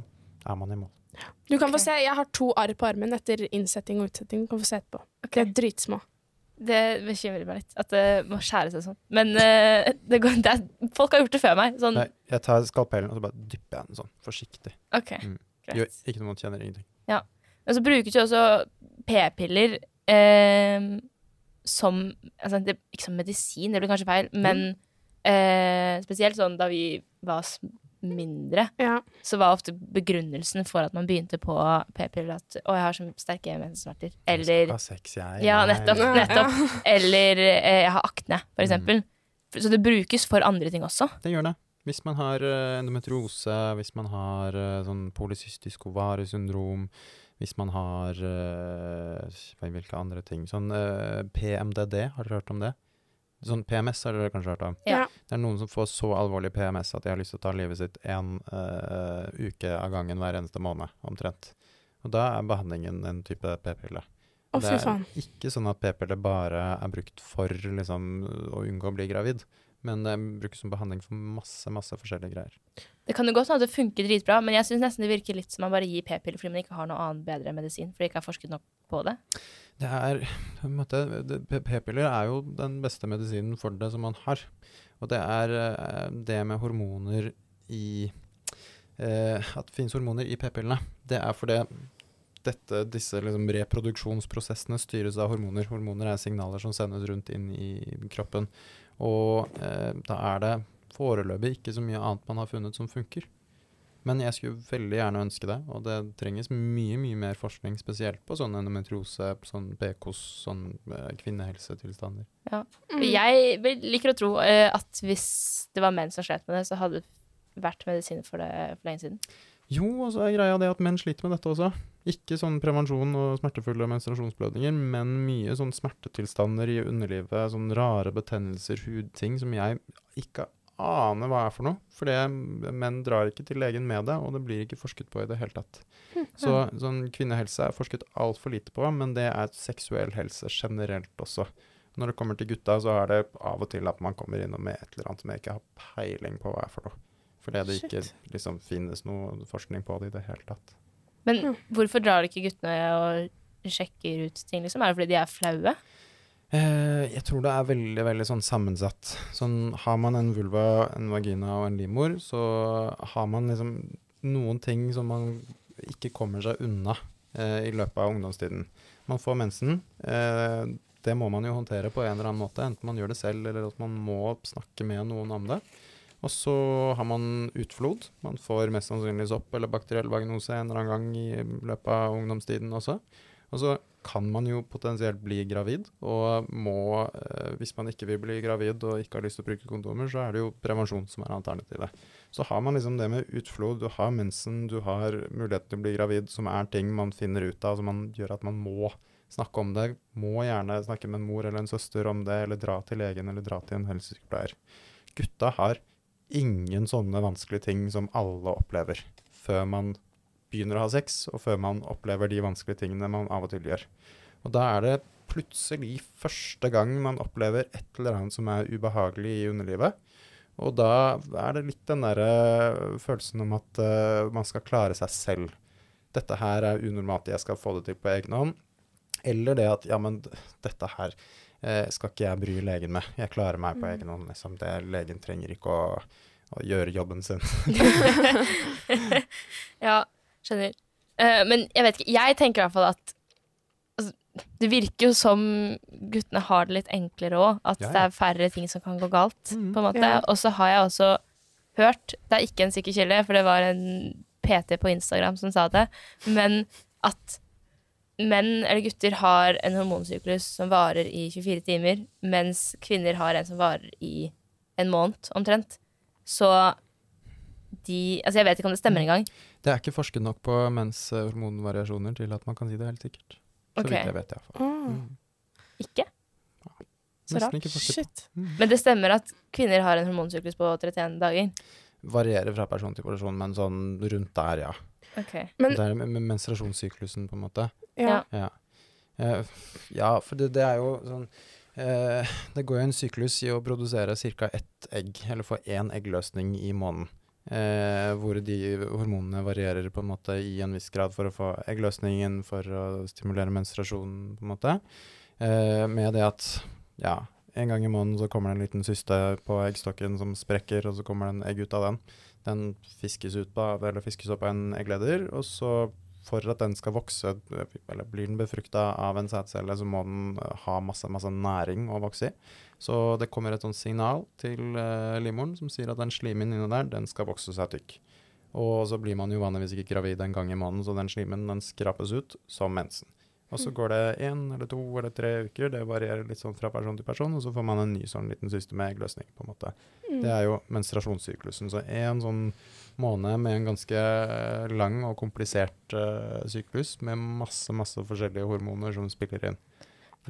er man i mål. Du kan få se, Jeg har to arr på armen etter innsetting og utsetting. Du kan få se etterpå. De er dritsmå. Det bekymrer meg litt at det må skjære seg sånn. Men uh, det går, det er, folk har gjort det før meg. Sånn, Nei, jeg tar skalpellen og så bare dypper jeg den sånn, forsiktig. OK, Mm. Gjør ikke noe, kjenner ingenting. Ja. Og så bruker du også p-piller eh, som altså, det, Ikke som medisin, det blir kanskje feil, men eh, spesielt sånn da vi var mindre, Ja. så var ofte begrunnelsen for at man begynte på p-piller at 'Å, jeg har så sterke mensensmerter'. Eller sex, jeg. Ja, nettopp. Ja. nettopp. Eller eh, 'jeg har akne', for eksempel. Så det brukes for andre ting også. Det gjør det. Hvis man har eh, endometriose, hvis man har eh, sånn polycystisk ovariesyndrom, hvis man har eh, hvilke andre ting Sånn PMDD, har dere hørt om det? Sånn PMS har dere kanskje hørt om? Ja. Det er noen som får så alvorlig PMS at de har lyst til å ta livet sitt én uke av gangen hver eneste måned, omtrent. Og da er behandlingen en type p-pille. Oh, Det er ikke sånn at p-piller bare er brukt for liksom, å unngå å bli gravid, men det brukes som behandling for masse, masse forskjellige greier. Det kan jo godt hende at det funker dritbra, men jeg syns nesten det virker litt som man bare gir p-piller fordi man ikke har noe annet bedre medisin, fordi det ikke er forsket nok på det. Det er P-piller er jo den beste medisinen for det som man har. Og det er eh, det med hormoner i eh, At det finnes hormoner i p-pillene. Det er fordi dette, disse liksom, reproduksjonsprosessene styres av hormoner. Hormoner er signaler som sendes rundt inn i kroppen. Og eh, da er det foreløpig ikke så mye annet man har funnet som funker. Men jeg skulle veldig gjerne ønske det, og det trenges mye mye mer forskning, spesielt på sånn endometriose, sånn BKOS, sånn eh, kvinnehelsetilstander. Ja. Jeg liker å tro eh, at hvis det var menn som slet med det, så hadde det vært medisiner for det for lenge siden. Jo, og så er greia det at menn sliter med dette også. Ikke sånn prevensjon og smertefulle menstruasjonsblødninger, men mye sånn smertetilstander i underlivet, sånn rare betennelser, hudting, som jeg ikke aner hva er for noe. For menn drar ikke til legen med det, og det blir ikke forsket på i det hele tatt. Så sånn kvinnehelse er forsket altfor lite på, men det er seksuell helse generelt også. Når det kommer til gutta, så er det av og til at man kommer innom med et eller annet som jeg ikke har peiling på hva er for noe. Fordi det ikke liksom finnes noe forskning på det i det hele tatt. Men Mm. hvorfor drar ikke guttene og sjekker ut ting, liksom? Er det fordi de er flaue? Eh, jeg tror det er veldig veldig sånn sammensatt. Sånn, har man en vulva, en vagina og en livmor, så har man liksom noen ting som man ikke kommer seg unna eh, i løpet av ungdomstiden. Man får mensen. Eh, det må man jo håndtere på en eller annen måte, enten man gjør det selv eller at man må snakke med noen om det. Og så har man utflod. Man får mest sannsynlig sopp eller bakteriell vagnose en eller annen gang i løpet av ungdomstiden også. Og så kan man jo potensielt bli gravid, og må, eh, hvis man ikke vil bli gravid og ikke har lyst til å bruke kondomer, så er det jo prevensjon som er alternativet. Så har man liksom det med utflod, du har mensen, du har muligheten til å bli gravid, som er ting man finner ut av, som man gjør at man må snakke om det. Må gjerne snakke med en mor eller en søster om det, eller dra til legen eller dra til en helsesykepleier. Gutta har ingen sånne vanskelige ting som alle opplever før man begynner å ha sex, og før man opplever de vanskelige tingene man av og til gjør. Og da er det plutselig første gang man opplever et eller annet som er ubehagelig i underlivet. Og da er det litt den derre følelsen om at uh, man skal klare seg selv. Dette her er unormalt, jeg skal få det til på egen hånd. Eller det at ja, men dette her eh, skal ikke jeg bry legen med. Jeg klarer meg på Mm. egen hånd. Liksom. Det, legen trenger ikke å, å gjøre jobben sin. ja, skjønner. Uh, men jeg vet ikke. Jeg tenker i hvert fall at altså, Det virker jo som guttene har det litt enklere òg. At Ja, ja. det er færre ting som kan gå galt. mm, på en måte. Ja. Og så har jeg også hørt, det er ikke en sikker kilde, for det var en PT på Instagram som sa det, men at menn eller gutter har en hormonsyklus som varer i 24 timer, mens kvinner har en som varer i en måned omtrent. Så de Altså, jeg vet ikke om det stemmer engang. Det er ikke forsket nok på menns eh, til at man kan si det helt sikkert. Så okay. vidt jeg vet, iallfall. Mm. Mm. Ikke? Så rart. Shit. Mm. Men det stemmer at kvinner har en hormonsyklus på 31 dager. Varierer fra person til person, men sånn rundt der, ja. Okay. Men det er med, menstruasjonssyklusen, på en måte. ja. Ja. Ja, Eh, ja for det, det er jo sånn eh, Det går jo en syklus i å produsere ca. ett egg, eller få én eggløsning i måneden. Eh, hvor de hormonene varierer på en måte i en viss grad for å få eggløsningen, for å stimulere menstruasjonen, på en måte. Eh, med det at ja, en gang i måneden så kommer det en liten syste på eggstokken som sprekker, og så kommer det en egg ut av den. Den fiskes, ut på, eller fiskes opp av en eggleder, og så for at den skal vokse, eller blir den befrukta av en sædcelle, så må den eh, ha masse, masse næring å vokse i. Så det kommer et sånt signal til uh, livmoren som sier at den slimen inni der, den skal vokse seg tykk. Og så blir man jo vanligvis ikke gravid en gang i måneden, så den slimen den skrapes ut som mensen. Og så går det én eller to eller tre uker, det varierer litt sånn fra person til person, og så får man en ny sånn liten syste med eggløsning, på en måte. Mm. Det er jo menstruasjonssyklusen. Så en sånn måned med en ganske eh, lang og komplisert uh, syklus med masse, masse forskjellige hormoner som spiller inn.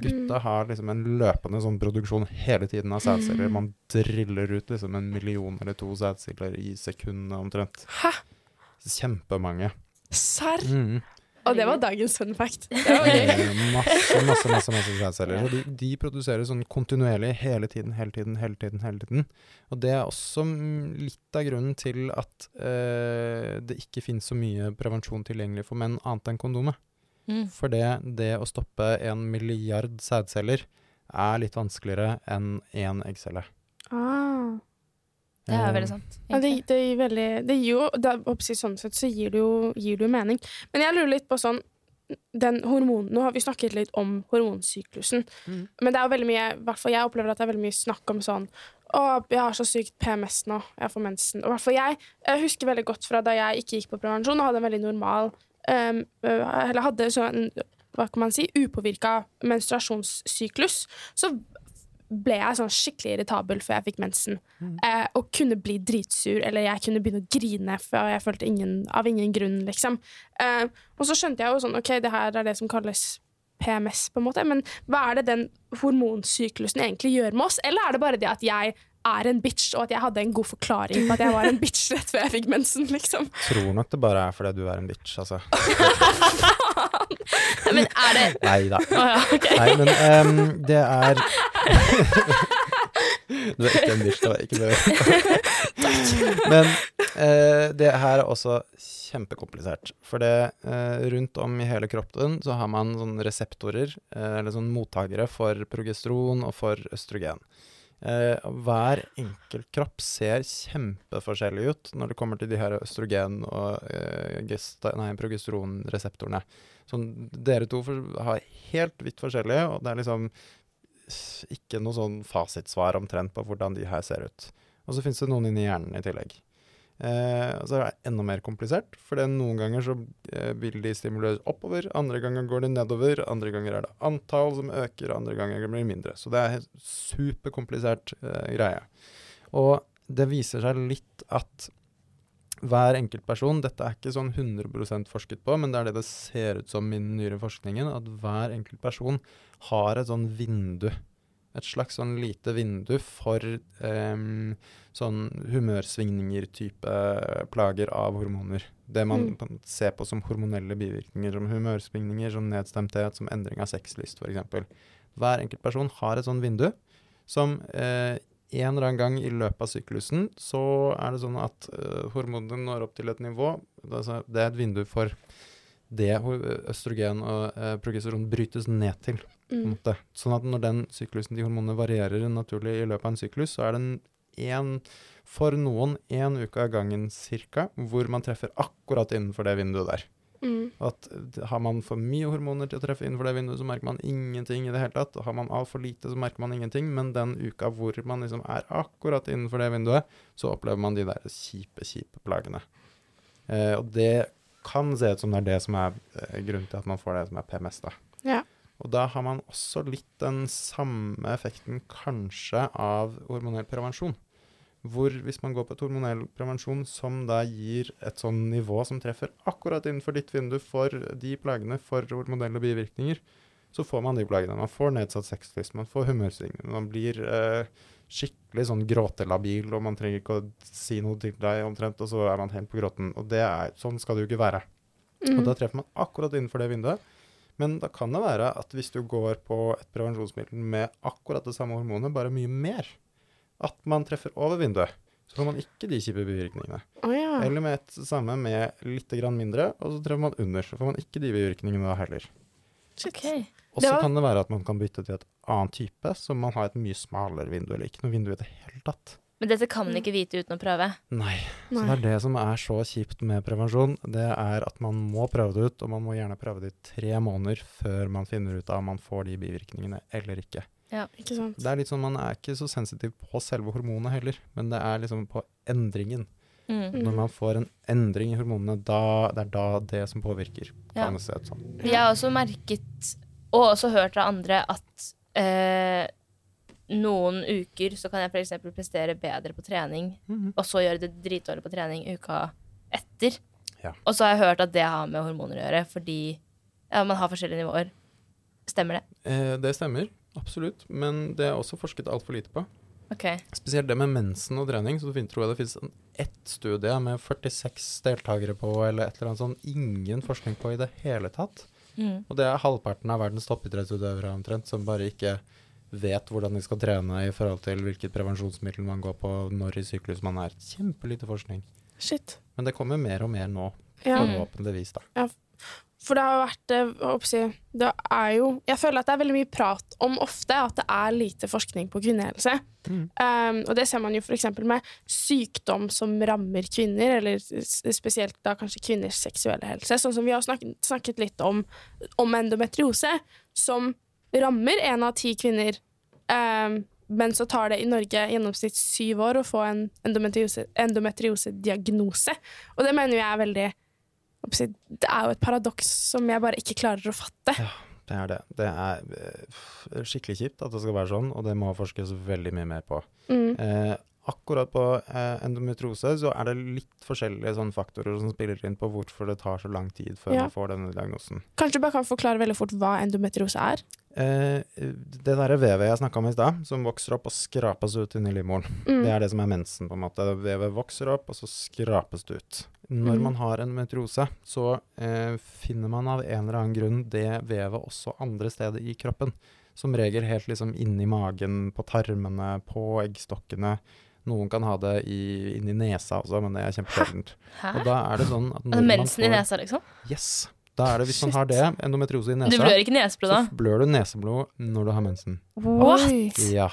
Gutta har liksom en løpende sånn produksjon hele tiden av sædceller. Man driller ut liksom en million eller to sædceller i sekundet omtrent. Hæ? Kjempemange. Serr? Mm. Og det var dagens fun fact. Det var gøy. Eh, masse, masse, masse, masse. Og de, de produserer sånn kontinuerlig hele tiden, hele tiden, hele tiden. hele tiden. Og det er også litt av grunnen til at eh, det ikke finnes så mye prevensjon tilgjengelig for menn annet enn kondomet. Mm. For det, det å stoppe en milliard sædceller er litt vanskeligere enn én eggcelle. Ah. Det er Eh, veldig sant. Ja, det, det gir veldig Det gir jo det, Sånn sett så gir det, jo, gir det jo mening. Men jeg lurer litt på sånn den hormon, Nå har vi snakket litt om hormonsyklusen, Mm. men det er jo veldig mye hvert fall Jeg opplever at det er veldig mye snakk om sånn Å, jeg har så sykt PMS nå. Jeg får mensen. Og hvert fall jeg, jeg husker veldig godt fra da jeg ikke gikk på prevensjon og hadde en veldig normal um, Eller hadde sånn hva kan man si, upåvirka menstruasjonssyklus, så ble jeg sånn skikkelig irritabel før jeg fikk mensen. Eh, og kunne bli dritsur, eller jeg kunne begynne å grine for jeg følte ingen, av ingen grunn, liksom. Eh, og så skjønte jeg jo sånn, ok, det her er det som kalles PMS, på en måte, men hva er det den hormonsyklusen egentlig gjør med oss? Eller er det bare det at jeg er en bitch, og at jeg hadde en god forklaring på at jeg var en bitch rett før jeg fikk mensen, liksom? Tror nok det bare er fordi du er en bitch, altså. Men er det Nei da. Oh, ja, okay. Nei, men um, det er Du er ikke en bitch, det var ikke det. Men uh, det her er også kjempekomplisert. For det uh, rundt om i hele kroppen så har man sånne reseptorer, uh, eller sånne mottakere for progesteron og for østrogen. Eh, hver enkelt kropp ser kjempeforskjellig ut når det kommer til de her østrogen- og eh, nei, progesteronreseptorene. Så dere to har helt vidt forskjellige, og det er liksom ikke noe sånn fasitsvar omtrent på hvordan de her ser ut. Og så finnes det noen inni hjernen i tillegg. Eh, så er det enda mer komplisert, for noen ganger så eh, vil de stimuleres oppover, andre ganger går de nedover, andre ganger er det antall som øker, andre ganger blir det mindre. Så det er en superkomplisert eh, greie. Og det viser seg litt at hver enkelt person, dette er ikke sånn 100% forsket på, men det er det det ser ut som i den nyere forskningen, at hver enkelt person har et sånn vindu. Et slags sånn lite vindu for um, sånn humørsvingninger-type plager av hormoner. Det man Mm. ser på som hormonelle bivirkninger, som humørsvingninger, som nedstemthet, som endring av sexlyst f.eks. Hver enkelt person har et sånn vindu som uh, en eller annen gang i løpet av syklusen så er det sånn at uh, hormonene når opp til et nivå. Det er et vindu for det østrogen og uh, progesteron brytes ned til. Mm. Sånn at når den syklusen, de hormonene varierer naturlig i løpet av en syklus, så er det en, for noen én uke av gangen cirka, hvor man treffer akkurat innenfor det vinduet der. Mm. At Har man for mye hormoner til å treffe innenfor det vinduet, så merker man ingenting i det hele tatt. Og har man altfor lite, så merker man ingenting. Men den uka hvor man liksom er akkurat innenfor det vinduet, så opplever man de der kjipe, kjipe plagene. Eh, og det kan se ut som det er det som er eh, grunnen til at man får det som er PMS. da. Ja. Og da har man også litt den samme effekten kanskje av hormonell prevensjon. Hvor hvis man går på et hormonell prevensjon som da gir et sånn nivå som treffer akkurat innenfor ditt vindu for de plagene for hormonelle bivirkninger, så får man de plagene. Man får nedsatt sexlyst, man får humørsvingninger, man blir eh, skikkelig sånn gråtelabil, og man trenger ikke å si noe til deg omtrent, og så er man helt på gråten. Og det er, sånn skal det jo ikke være. Og Mm. da treffer man akkurat innenfor det vinduet. Men da kan det være at hvis du går på et prevensjonsmiddel med akkurat det samme hormonet, bare mye mer, at man treffer over vinduet, så får man ikke de kjipe bivirkningene. Oh, ja. Eller med et samme med litt grann mindre, og så treffer man under, så får man ikke de bivirkningene da heller. Okay. Og så var- kan det være at man kan bytte til et annet type, så man har et mye smalere vindu, eller ikke noe vindu i det hele tatt. Men dette kan man ikke vite uten å prøve. Nei. Så det er det som er så kjipt med prevensjon. Det er at man må prøve det ut, og man må gjerne prøve det i tre måneder før man finner ut av om man får de bivirkningene eller ikke. Ja, Ikke sant? Det er litt sånn, Man er ikke så sensitiv på selve hormonet heller, men det er liksom på endringen. Mm. Mm. Når man får en endring i hormonene, da, det er da det som påvirker. Ja. Kan det se ut sånn. Jeg har også merket, og også hørt av andre, at eh, noen uker så kan jeg f.eks. prestere bedre på trening, Mhm. og så gjøre det dritdårlig på trening uka etter. Ja. Og så har jeg hørt at det har med hormoner å gjøre, fordi ja, man har forskjellige nivåer. Stemmer det? Eh, det stemmer, absolutt. Men det er også forsket altfor lite på. Ok. Spesielt det med mensen og trening. Så tror jeg det finnes ett studie med 46 deltakere på, eller et eller annet sånn. Ingen forskning på i det hele tatt. Mm. Og det er halvparten av verdens toppidrettsutøvere omtrent, som bare ikke vet hvordan de skal trene i forhold til hvilket prevensjonsmiddel man går på, når i syklus man er. Kjempelite forskning. Shit. Men det kommer mer og mer nå, Ja. Forhåpentligvis, da. For det har vært eh, Det er jo Jeg føler at det er veldig mye prat om ofte at det er lite forskning på kvinnehelse. Mm. Um, og det ser man jo f.eks. med sykdom som rammer kvinner, eller spesielt da kanskje kvinners seksuelle helse. Sånn som vi har snakket, snakket litt om, om endometriose, som rammer én av ti kvinner. Um, men så tar det i Norge gjennomsnitt syv år å få en endometriose- endometriosediagnose. Og det mener jeg er veldig Det er jo et paradoks som jeg bare ikke klarer å fatte. Ja, Det er det. Det er eh, skikkelig kjipt at det skal være sånn, og det må forskes veldig mye mer på. Mm. Eh, akkurat på eh, endometriose så er det litt forskjellige sånne faktorer som spiller inn på hvorfor det tar så lang tid før Ja. man får denne diagnosen. Kanskje du bare kan forklare veldig fort hva endometrose er? Eh, det derre vevet jeg snakka om i stad, som vokser opp og skrapes ut inni livmoren, Mm. det er det som er mensen, på en måte. Vevet vokser opp, og så skrapes det ut. Når Mm. man har endometrose, så eh, finner man av en eller annen grunn det vevet også andre steder i kroppen. Som regel helt liksom inni magen, på tarmene, på eggstokkene. Noen kan ha det i, inni nesa også, men det er kjempesjeldent. Og da er det sånn at Altså mensen i nesa, liksom? Yes. Da er det, hvis man har det, endometriose i nesa, Du blør ikke neseblod da? så blør du neseblod når du har mensen. What? Ja.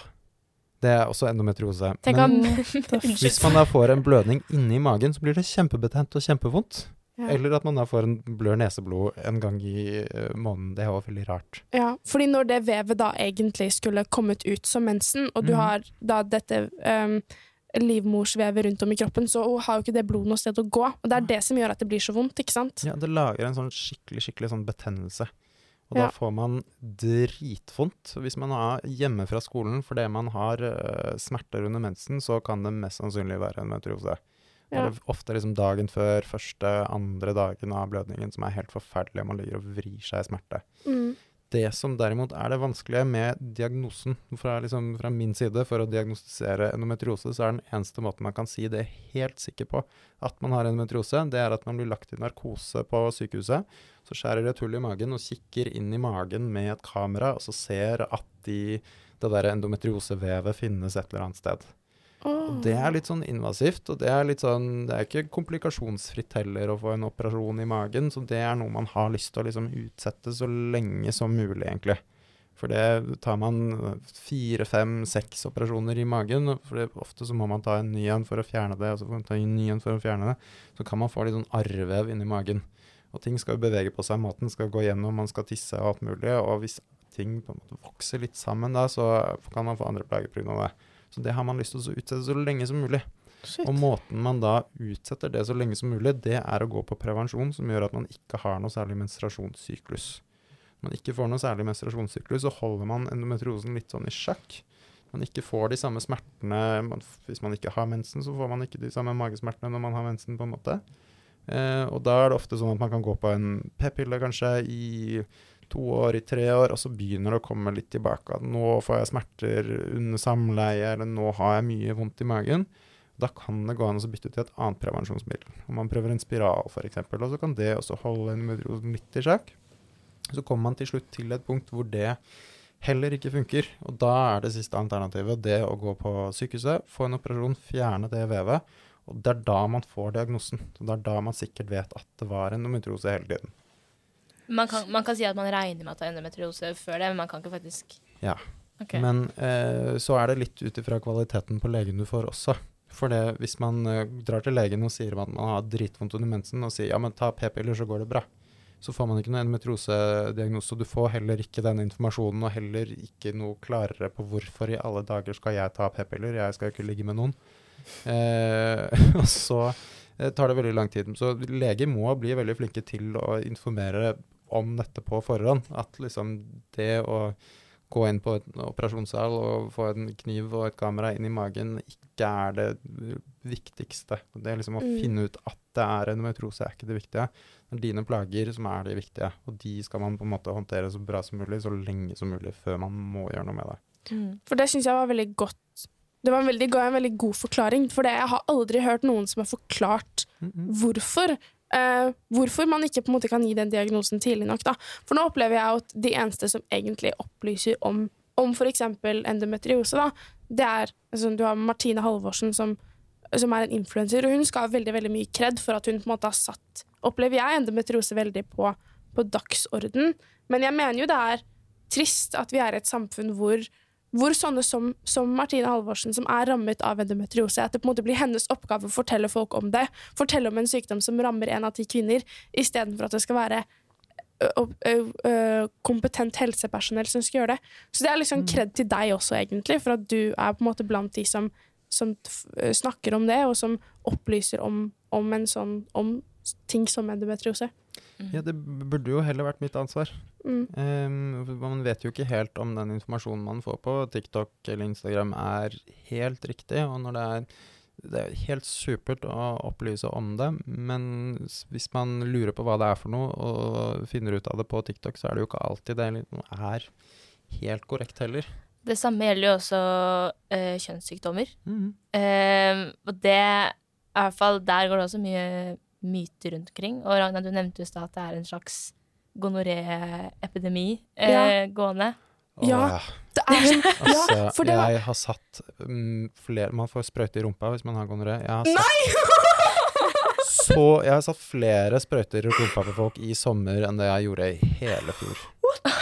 Det er også endometriose. Tenk Men hvis man da får en blødning inni magen, så blir det kjempebetent og kjempevondt. Ja. Eller at man da får en blør neseblod en gang i eh, måneden. Det er også veldig rart. Ja, fordi når det vevet da egentlig skulle kommet ut som mensen, og du mm. har da dette um, livmorsvevet rundt om i kroppen, så har jo ikke det blodet noe sted å gå. Og det er det som gjør at det blir så vondt, ikke sant? Ja, det lager en sånn skikkelig, skikkelig sånn betennelse. Og da Ja. får man dritvondt. Hvis man er hjemme fra skolen fordi man har uh, smerter under mensen, så kan det mest sannsynlig være en meteorose. Ja. er ofte liksom dagen før, første, andre dagen av blødningen som er helt forferdelig, man ligger og vrir seg i smerte. Mm. Det som derimot er det vanskelige med diagnosen, fra, liksom, fra min side, for å diagnostisere endometriose, så er den eneste måten man kan si det helt sikker på at man har endometriose, det er at man blir lagt i narkose på sykehuset. Så skjærer de et hull i magen og kikker inn i magen med et kamera, og så ser at de, det der endometriosevevet finnes et eller annet sted. Og det er litt sånn invasivt, og det er litt sånn Det er ikke komplikasjonsfritt heller å få en operasjon i magen, så det er noe man har lyst til å liksom utsette så lenge som mulig, egentlig. For det tar man fire, fem, seks operasjoner i magen, for ofte så må man ta en ny en for å fjerne det, og så får man ta en ny en for å fjerne det. Så kan man få litt sånn arrvev inni magen. Og ting skal jo bevege på seg, maten skal gå gjennom, man skal tisse og alt mulig, og hvis ting på en måte vokser litt sammen da, så kan man få andre plager pga. det. Så det har man lyst til å utsette så lenge som mulig. Shit. Og måten man da utsetter det så lenge som mulig, det er å gå på prevensjon som gjør at man ikke har noe særlig menstruasjonssyklus. Når man ikke får noe særlig menstruasjonssyklus, så holder man endometriosen litt sånn i sjakk. Man ikke får de samme smertene man, Hvis man ikke har mensen, så får man ikke de samme magesmertene når man har mensen, på en måte. Eh, og da er det ofte sånn at man kan gå på en p-pille kanskje i to år, i tre år, og så begynner det å komme litt tilbake. At nå får jeg smerter under samleie, eller nå har jeg mye vondt i magen. Da kan det gå an å bytte til et annet prevensjonsmiddel. Om man prøver en spiral f.eks., og så kan det også holde endometriosen litt i sjakk. Så kommer man til slutt til et punkt hvor det heller ikke funker. Og da er det siste alternativet det å gå på sykehuset, få en operasjon, fjerne det vevet. Og det er da man får diagnosen. Så det er da man sikkert vet at det var en endometriose hele tiden. Man kan, man kan si at man regner med at det er endometriose før det, men man kan ikke faktisk Ja. Okay. Men eh, så er det litt ut ifra kvaliteten på legen du får også. For det, hvis man eh, drar til legen og sier at man har dritvondt under mensen, og sier ja, men ta p-piller, så går det bra, så får man ikke noen endometriosediagnose. og Du får heller ikke den informasjonen, og heller ikke noe klarere på hvorfor i alle dager skal jeg ta p-piller. Jeg skal jo ikke ligge med noen. Eh, og så eh, tar det veldig lang tid. Så leger må bli veldig flinke til å informere om dette på forhånd. At liksom det å gå inn på en operasjonssal og få en kniv og et kamera inn i magen ikke er det viktigste. Det er liksom å Mm. finne ut at det er en metrose, er ikke det viktige. Det er dine plager som er det viktige, og de skal man på en måte håndtere så bra som mulig, så lenge som mulig, før man må gjøre noe med det. Mm. For det syns jeg var veldig godt. Det var en veldig, ga en veldig god forklaring, for det, jeg har aldri hørt noen som har forklart hvorfor. Eh, hvorfor man ikke på en måte kan gi den diagnosen tidlig nok. Da. For nå opplever jeg at de eneste som egentlig opplyser om, om f.eks. endometriose, da, det er altså, Du har Martine Halvorsen, som, som er en influenser, og hun skal ha veldig veldig mye kred for at hun på en måte har satt, opplever jeg, endometriose veldig på, på dagsorden. Men jeg mener jo det er trist at vi er i et samfunn hvor, hvor sånne som, som Martine Halvorsen, som er rammet av endometriose, at det på en måte blir hennes oppgave å fortelle folk om det. Fortelle om en sykdom som rammer en av ti kvinner, istedenfor at det skal være ø, ø, ø, kompetent helsepersonell som skal gjøre det. Så det er liksom kred til deg også, egentlig, for at du er på en måte blant de som, som snakker om det, og som opplyser om, om en sånn om ting som endometriose. Ja, det burde jo heller vært mitt ansvar. Mm. Um, man vet jo ikke helt om den informasjonen man får på TikTok eller Instagram er helt riktig, og når det er det er helt supert å opplyse om det, men hvis man lurer på hva det er for noe, og finner ut av det på TikTok, så er det jo ikke alltid det er helt korrekt heller. Det samme gjelder jo også eh, kjønnssykdommer. Mm. Eh, og det er i hvert fall Der går det også mye myter rundt omkring. Og Ragna, du nevnte jo i stad at det er en slags gonoré-epidemi eh, Ja. gående. Ja, Åh, Det er sånn, altså, ja, for det var jeg har satt um, flere Man får sprøyte i rumpa hvis man har gonoré. Jeg har satt Nei! så Jeg har satt flere sprøyter i rumpa på folk i sommer enn det jeg gjorde i hele fjor.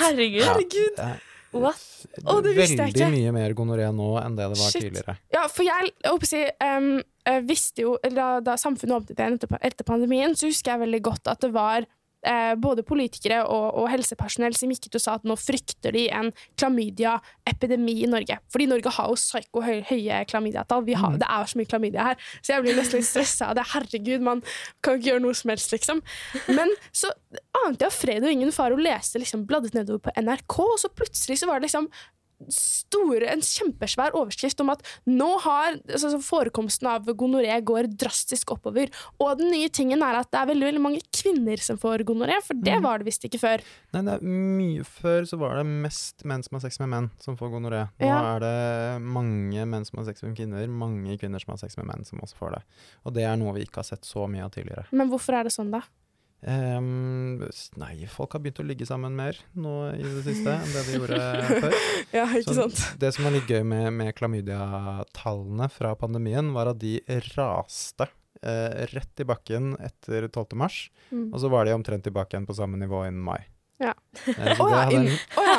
Herregud. Ja. Herregud. Det er What? Oh, det visste jeg Veldig ikke. mye mer gonoré nå enn det det var Shit. tidligere. Ja, for jeg, jeg håper å si, eh, visste jo da, da samfunnet åpnet igjen etter, etter pandemien, så husker jeg veldig godt at det var eh, både politikere og, og helsepersonell som gikk ut og sa at nå frykter de en klamydia-epidemi i Norge. Fordi Norge har jo psyko høy, høye klamydiatall. Vi har, Det er jo så mye klamydia her. Så jeg blir nesten litt stressa av det. Herregud, man kan ikke gjøre noe som helst, liksom. Men så ante jeg fred og ingen fare og leste liksom, bladdet nedover på NRK, og så plutselig så var det liksom store, en kjempesvær overskrift om at nå har altså, forekomsten av gonoré går drastisk oppover. Og den nye tingen er at det er veldig, veldig mange kvinner som får gonoré, for det Mhm. var det visst ikke før. Nei, det er mye Før så var det mest menn som har sex med menn, som får gonoré. Nå Ja. er det mange menn som har sex med kvinner, mange kvinner som har sex med menn, som også får det. Og det er noe vi ikke har sett så mye av tidligere. Men hvorfor er det sånn, da? S- nei, folk har begynt å ligge sammen mer nå i det siste enn det de gjorde før. Ja, ikke Så sant? Det som var litt gøy med, med klamydia-tallene fra pandemien, var at de raste eh, rett i bakken etter 12. mars, Mm. og så var de omtrent tilbake igjen på samme nivå innen mai. Ja. Eh, oh, ja, inn- oh, ja.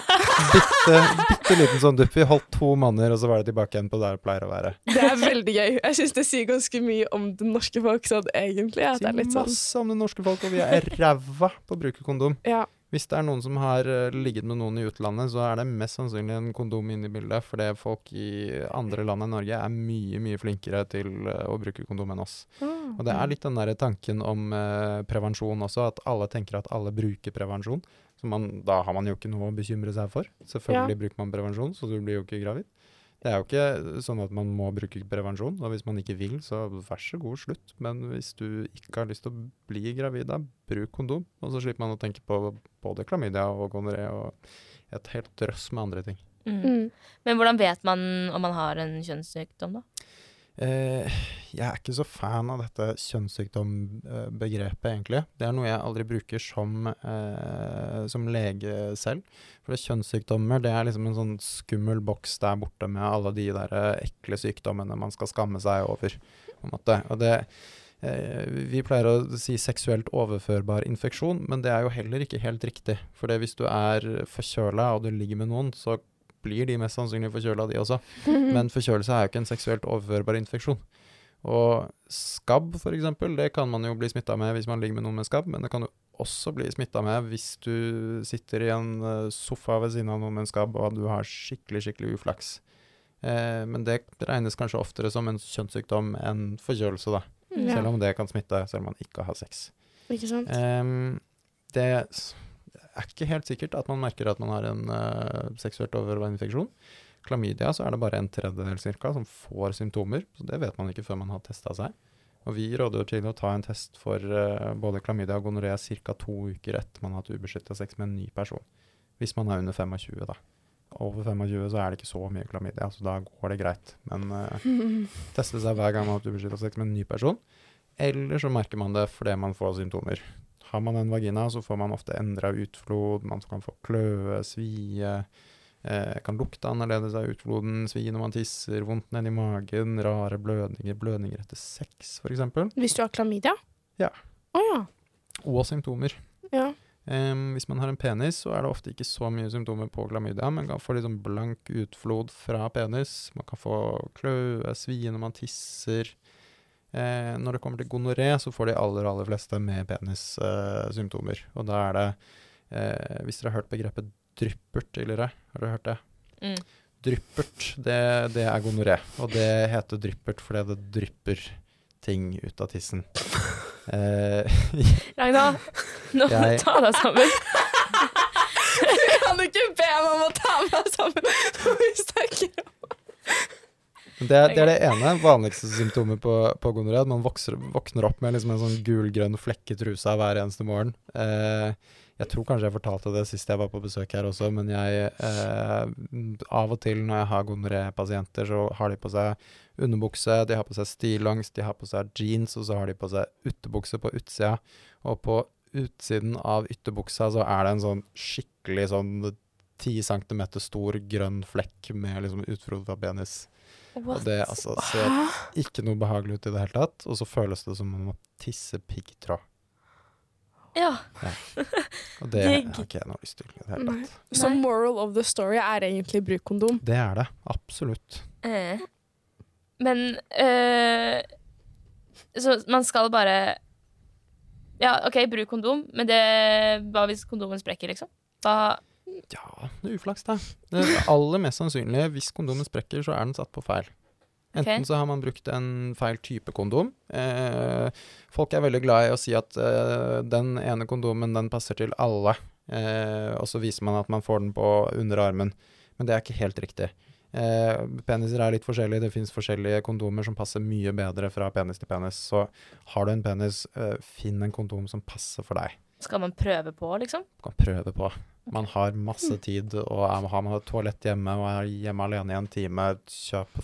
Bitte, bitte liten sånn dupp. Vi holdt to måneder, og så var det tilbake igjen på der det pleier å være. Det er veldig gøy. Jeg syns det sier ganske mye om det norske folk sånn egentlig. At det er Sier sånn masse om det norske folk, og vi er ræva på å bruke kondom. Ja. Hvis det er noen som har eh, ligget med noen i utlandet, så er det mest sannsynlig en kondom inne i bildet, fordi folk i andre land enn Norge er mye, mye flinkere til eh, å bruke kondom enn oss. Og det er litt den der tanken om eh, prevensjon også, at alle tenker at alle bruker prevensjon. Så man, da har man jo ikke noe å bekymre seg for. Selvfølgelig bruker man prevensjon, så du blir jo ikke gravid. Det er jo ikke sånn at man må bruke prevensjon, og hvis man ikke vil, så vær så god, slutt. Men hvis du ikke har lyst til å bli gravid, da bruk kondom. Og så slipper man å tenke på både klamydia og gonoré og et helt drøss med andre ting. Mm. Mm. Men hvordan vet man om man har en kjønnssykdom, da? Eh, jeg er ikke så fan av dette kjønnssykdombegrepet, egentlig. Det er noe jeg aldri bruker som, eh, som lege selv. For kjønnssykdommer det er liksom en sånn skummel boks der borte med alle de der eh, ekle sykdommene man skal skamme seg over. På en måte. Og det, eh, vi pleier å si seksuelt overførbar infeksjon, men det er jo heller ikke helt riktig. For hvis du er forkjøla og du ligger med noen, så blir de mest sannsynlig forkjøla, de også. Men forkjølelse er jo ikke en seksuelt overførbar infeksjon. Og skabb, eksempel, det kan man jo bli smitta med hvis man ligger med noen med skabb, men det kan du også bli smitta med hvis du sitter i en eh, sofa ved siden av noen med en skabb, og du har skikkelig, skikkelig uflaks. Eh, men det regnes kanskje oftere som en kjønnssykdom enn forkjølelse, da. Ja. Selv om det kan smitte, selv om man ikke har sex. Ikke sant? Eh, det er ikke helt sikkert at man merker at man har en uh, seksuelt overførbar infeksjon. Klamydia så er det bare en tredjedel cirka som får symptomer, så det vet man ikke før man har testa seg. Og vi råder jo til å ta en test for uh, både klamydia og gonoré ca. to uker etter man har hatt ubeskytta sex med en ny person. Hvis man er under 25, da. Over 25 så er det ikke så mye klamydia, så da går det greit. Men uh, teste seg hver gang man har hatt ubeskytta sex med en ny person. Eller så merker man det fordi man får symptomer. Har man en vagina, så får man ofte endra utflod, man kan få kløe, svie, eh, kan lukte annerledes av utfloden, svi når man tisser, vondt nedi magen, rare blødninger, blødninger etter sex f.eks. Hvis du har klamydia? Ja. Å ja. Og symptomer. ja. Em, hvis man har en penis, så er det ofte ikke så mye symptomer på klamydia. Man kan få litt sånn blank utflod fra penis. Man kan få kløe, svie når man tisser. Eh, når det kommer til gonoré, så får de aller, aller fleste med penissymptomer. eh. Og da er det eh, Hvis dere har hørt begrepet dryppert tidligere, har dere hørt det? Mm. Dryppert, det, det er gonoré. Og det heter dryppert fordi det drypper ting ut av tissen. Eh, Ragna, nå må du ta deg sammen. Du Kan ikke be meg om å ta meg sammen når vi snakker om det, det er det ene vanligste symptomet på, på gonoré. At man vokser, våkner opp med liksom en sånn gulgrønn flekk i trusa hver eneste morgen. Eh, jeg tror kanskje jeg fortalte det sist jeg var på besøk her også, men jeg eh, Av og til når jeg har gonoré-pasienter, så har de på seg underbukse, de har på seg stillongs, de har på seg jeans, og så har de på seg utebukse på utsida. Og på utsiden av ytterbuksa så er det en sånn skikkelig sånn 10 cm stor grønn flekk med liksom utflod fra penis. Og det altså, ser ikke noe behagelig ut i det hele tatt. Og så føles det som om man må tisse piggtråd. Ja. Og det har ikke jeg noe lyst til i det hele tatt. Så moral of the story er egentlig bruk kondom. Det er det. Absolutt. Eh. Men øh, Så man skal bare Ja, OK, bruk kondom, men det hva hvis kondomen sprekker, liksom? Da Ja, det er uflaks, da. Det aller mest sannsynlige, hvis kondomen sprekker, så er den satt på feil. Enten okay. så har man brukt en feil type kondom. Eh, folk er veldig glad i å si at eh, den ene kondomen, den passer til alle. Eh, og så viser man at man får den på under armen. Men det er ikke helt riktig. Eh, peniser er litt forskjellige. Det finnes forskjellige kondomer som passer mye bedre fra penis til penis. Så har du en penis, eh, finn en kondom som passer for deg. skal man prøve på, liksom. Man kan prøve på. Man har masse tid, og har man et toalett hjemme og er hjemme alene i en time, kjøp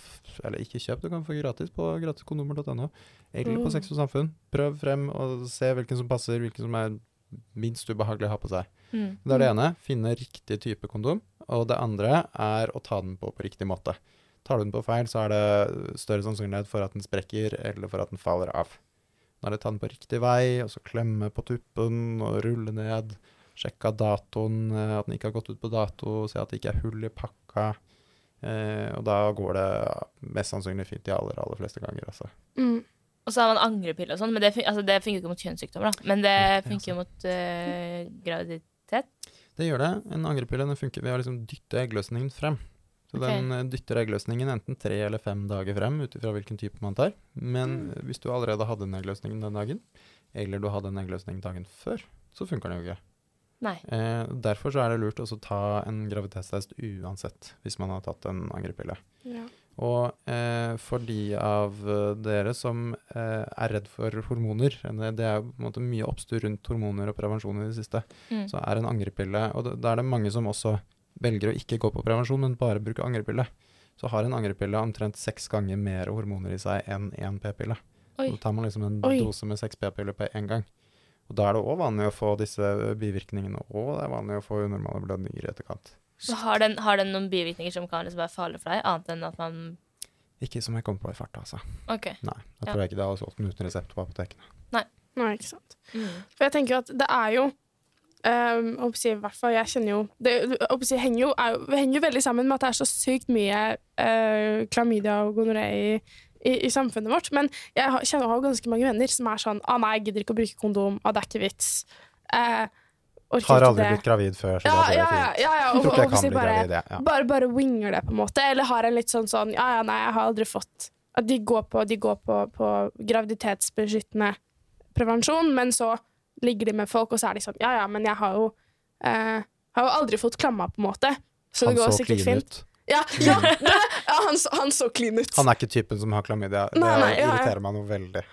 Eller ikke kjøp, du kan få gratis på gratiskondomer.no. Eller på Mm. Sex og Samfunn. Prøv frem og se hvilken som passer, hvilken som er minst ubehagelig å ha på seg. Mm. Det er det ene. Finne riktig type kondom. Og det andre er å ta den på på riktig måte. Tar du den på feil, så er det større sannsynlighet for at den sprekker, eller for at den faller av. Nå er det ta den på riktig vei, og så klemme på tuppen og rulle ned. Sjekke datoen, eh, at den ikke har gått ut på dato, se at det ikke er hull i pakka. Eh, og da går det mest sannsynlig fint de aller, aller fleste ganger, altså. Mm. Og så har man angrepille og sånn, men det, fun- altså, det funker jo ikke mot kjønnssykdommer, da. Men det er funker jo mot eh, graviditet. Det gjør det. En angrepille den funker ved å liksom dytte eggløsningen frem. Så okay. den eh, dytter eggløsningen enten tre eller fem dager frem, ut ifra hvilken type man tar. Men Mm. hvis du allerede hadde en eggløsning den dagen, eller du hadde en eggløsning dagen før, så funker den jo ikke. Nei. Eh, derfor så er det lurt å ta en graviditetstest uansett, hvis man har tatt en angrepille. Ja. Og eh, for de av eh, dere som eh, er redd for hormoner, eh, det er måte mye oppstyr rundt hormoner og prevensjon i det siste, Mm. så er en angrepille Og da- er det mange som også velger å ikke gå på prevensjon, men bare bruke angrepille. Så har en angrepille omtrent seks ganger mer hormoner i seg enn én p-pille. Så tar man liksom en Oi. dose med seks p-piller på én gang. Og da er det òg vanlig å få disse bivirkningene, og det er vanlig å få unormale blødninger i etterkant. Så har den, har den noen bivirkninger som kan liksom være farlige for deg, annet enn at man Ikke som jeg kommer på i farta, altså. OK. Nei, Ja. tror jeg ikke det hadde solgt den uten resept på apotekene. Nei, ikke sant. Mm. For jeg tenker jo at det er jo um, jeg si, i hvert fall, jeg kjenner jo Det jeg si, henger, jo, er, henger jo veldig sammen med at det er så sykt mye uh, klamydia og gonoré i, i, i samfunnet vårt. Men jeg har, kjenner har ganske mange venner som er sånn ah, 'Nei, jeg gidder ikke å bruke kondom. Ah, det er ikke vits.' Eh, Har aldri blitt gravid før, så ja, da ja, ja, ja, ja, og, og, og, bare, gravid. Bare, bare winger det, på en måte. Eller har en litt sånn sånn Ja, ja, nei, jeg har aldri fått At de går på, de går på, på graviditetsbeskyttende prevensjon, men så ligger de med folk, og så er de sånn Ja, ja, men jeg har jo eh, Har jo aldri fått klamma, på en måte. Så Han det går så sikkert fint. ut. Ja, ja, det, ja han, han så clean ut. Han er ikke typen som har klamydia. Det Nei, nei, ja, ja. irriterer meg noe veldig.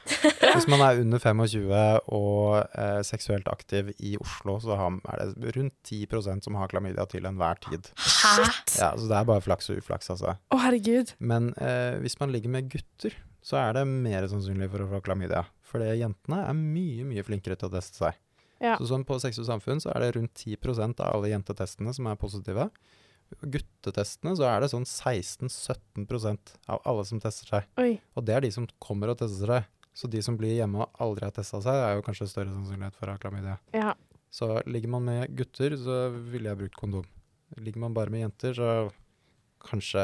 Hvis man er under 25 og eh, seksuelt aktiv i Oslo, så har, er det rundt 10% som har klamydia til enhver tid. Shit. Ja, Så det er bare flaks og uflaks, altså. Å, herregud. Men eh, hvis man ligger med gutter, så er det mer sannsynlig for å få klamydia. Fordi jentene er mye, mye flinkere til å teste seg. Ja. Så sånn på Sex og samfunn så er det rundt 10% av alle jentetestene som er positive. Guttetestene så er det sånn 16-17% av alle som tester seg. Oi. Og det er de som kommer og tester seg. Så de som blir hjemme og aldri har testa seg, er jo kanskje større sannsynlighet for å ha klamydia. Ja. Så ligger man med gutter, så ville jeg brukt kondom. Ligger man bare med jenter, så kanskje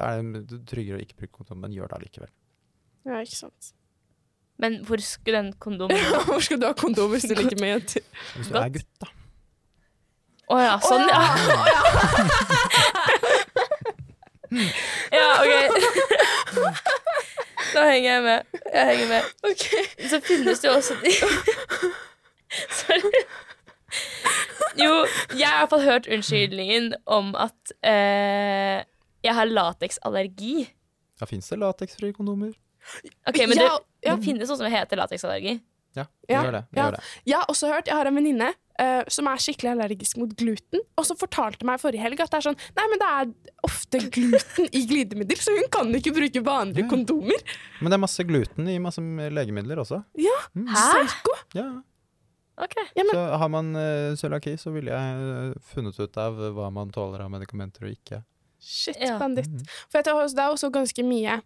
er det tryggere å ikke bruke kondom, men gjør det allikevel. Ja, ikke sant. Men hvor skulle den kondomen Hvor skal du ha kondom hvis du ligger med jenter? Hvis du er gutt, da. Å ja, sånn, ja. Ja, OK. Da henger jeg med. Jeg henger med. Så finnes det jo også de Sorry. Jo, jeg har i hvert fall hørt unnskyldningen om at eh, jeg har lateksallergi. Ja, fins det lateksfrie kondomer. Ok, men Ja, det, ja. det finnes noe som heter lateksallergi. Ja, vi Ja, gjør det. Vi ja. gjør det. Jeg har også hørt, jeg har en venninne uh, som er skikkelig allergisk mot gluten, og som fortalte meg forrige helg at det er sånn Nei, men det er ofte gluten i glidemiddel, så hun kan ikke bruke vanlige Ja. kondomer. Men det er masse gluten i masse legemidler også. Ja, Mm. Hæ? psyko. Ja. Okay. Ja, men, Så har man uh, cøliaki, så ville jeg uh, funnet ut av hva man tåler av medikamenter og ikke. shit, Ja. banditt. Mhm. For det er også ganske mye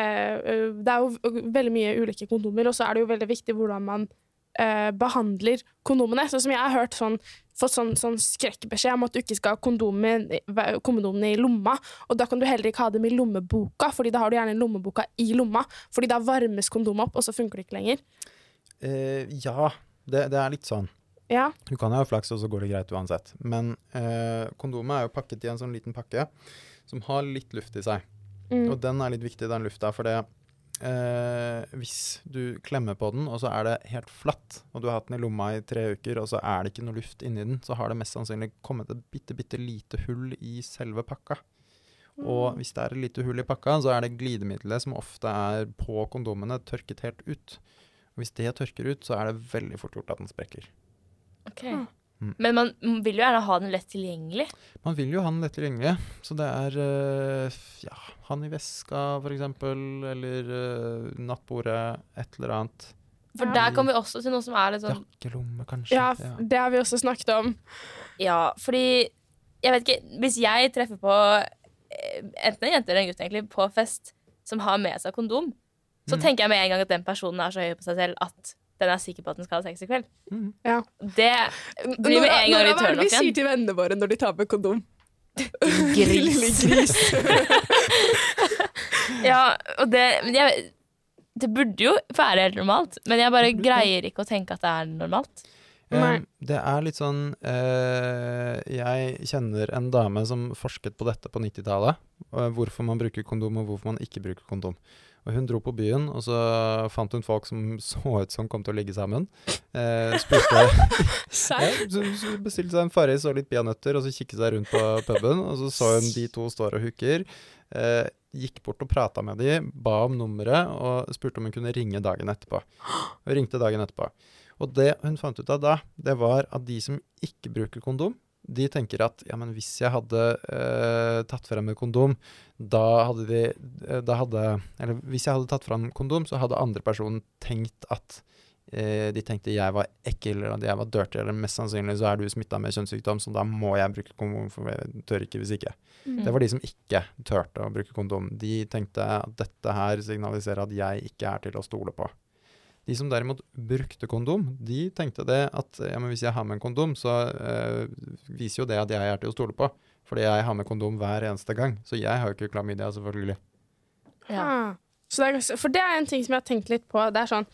Det er jo veldig mye ulike kondomer, og så er det jo veldig viktig hvordan man eh, behandler kondomene. Sånn som jeg har hørt sånn, fått sånn, sånn skrekkbeskjed om at du ikke skal ha kondomen, kondomene i lomma. Og da kan du heller ikke ha dem i lommeboka, Fordi da har du gjerne lommeboka i lomma. Fordi da varmes kondomet opp, og så funker det ikke lenger. Eh, ja, det, det er litt sånn. Ja, Du kan ha flaks, og så går det greit uansett. Men eh, kondomet er jo pakket i en sånn liten pakke som har litt luft i seg. Mm. Og den er litt viktig, den lufta, for det eh, Hvis du klemmer på den, og så er det helt flatt, og du har hatt den i lomma i tre uker, og så er det ikke noe luft inni den, så har det mest sannsynlig kommet et bitte, bitte lite hull i selve pakka. Og hvis det er et lite hull i pakka, så er det glidemiddelet som ofte er på kondomene, tørket helt ut. Og hvis det tørker ut, så er det veldig fort gjort at den sprekker. Ok. Mm. Men man vil jo gjerne ha den lett tilgjengelig. Man vil jo ha den lett tilgjengelig, så det er eh, ja, han i veska eksempel, eller uh, nattbordet, et eller annet. For Ja. der kommer vi også til noe som er litt sånn Jakkelomme, kanskje. ja, f- det har vi også snakket om. Ja, fordi Jeg vet ikke Hvis jeg treffer på eh, enten en jente eller en gutt egentlig på fest som har med seg kondom, så Mm. tenker jeg med en gang at den personen er så høy på seg selv at den er sikker på at den skal ha sex i kveld. Mm. Ja. Det blir med en gang litt hva er det vi sier igjen. til vennene våre når de tar med kondom? Gris. Lille gris. Ja, og det jeg, Det burde jo være helt normalt, men jeg bare det. greier ikke å tenke at det er normalt. Eh, det er litt sånn uh, Jeg kjenner en dame som forsket på dette på 90-tallet. Uh, hvorfor man bruker kondom, og hvorfor man ikke bruker kondom. Og Hun dro på byen, og så fant hun folk som så ut som kom til å ligge sammen. Eh, spurte ja, Bestilte seg en Farris og litt peanøtter, og så kikket seg rundt på puben. Og så så hun de to står og hooker. Eh, gikk bort og prata med de, ba om nummeret og spurte om hun kunne ringe dagen etterpå. Og ringte dagen etterpå. Og det hun fant ut av da, det var at de som ikke bruker kondom, de tenker at ja, men hvis jeg hadde eh, tatt frem et kondom, da hadde de eh, da hadde, Eller hvis jeg hadde tatt frem kondom, så hadde andre personen tenkt at eh, de tenkte jeg var ekkel, eller at jeg var dirty, eller mest sannsynlig så er du smitta med kjønnssykdom, så da må jeg bruke kondom, for jeg tør ikke hvis ikke. Mm. Det var de som ikke turte å bruke kondom. De tenkte at dette her signaliserer at jeg ikke er til å stole på. De som derimot brukte kondom, de tenkte det at ja, men hvis jeg har med en kondom, så eh, viser jo det at jeg er til å stole på. Fordi jeg har med kondom hver eneste gang. Så jeg har jo ikke klamydia, selvfølgelig. Ja. Så det er, for det er en ting som jeg har tenkt litt på. Det er sånn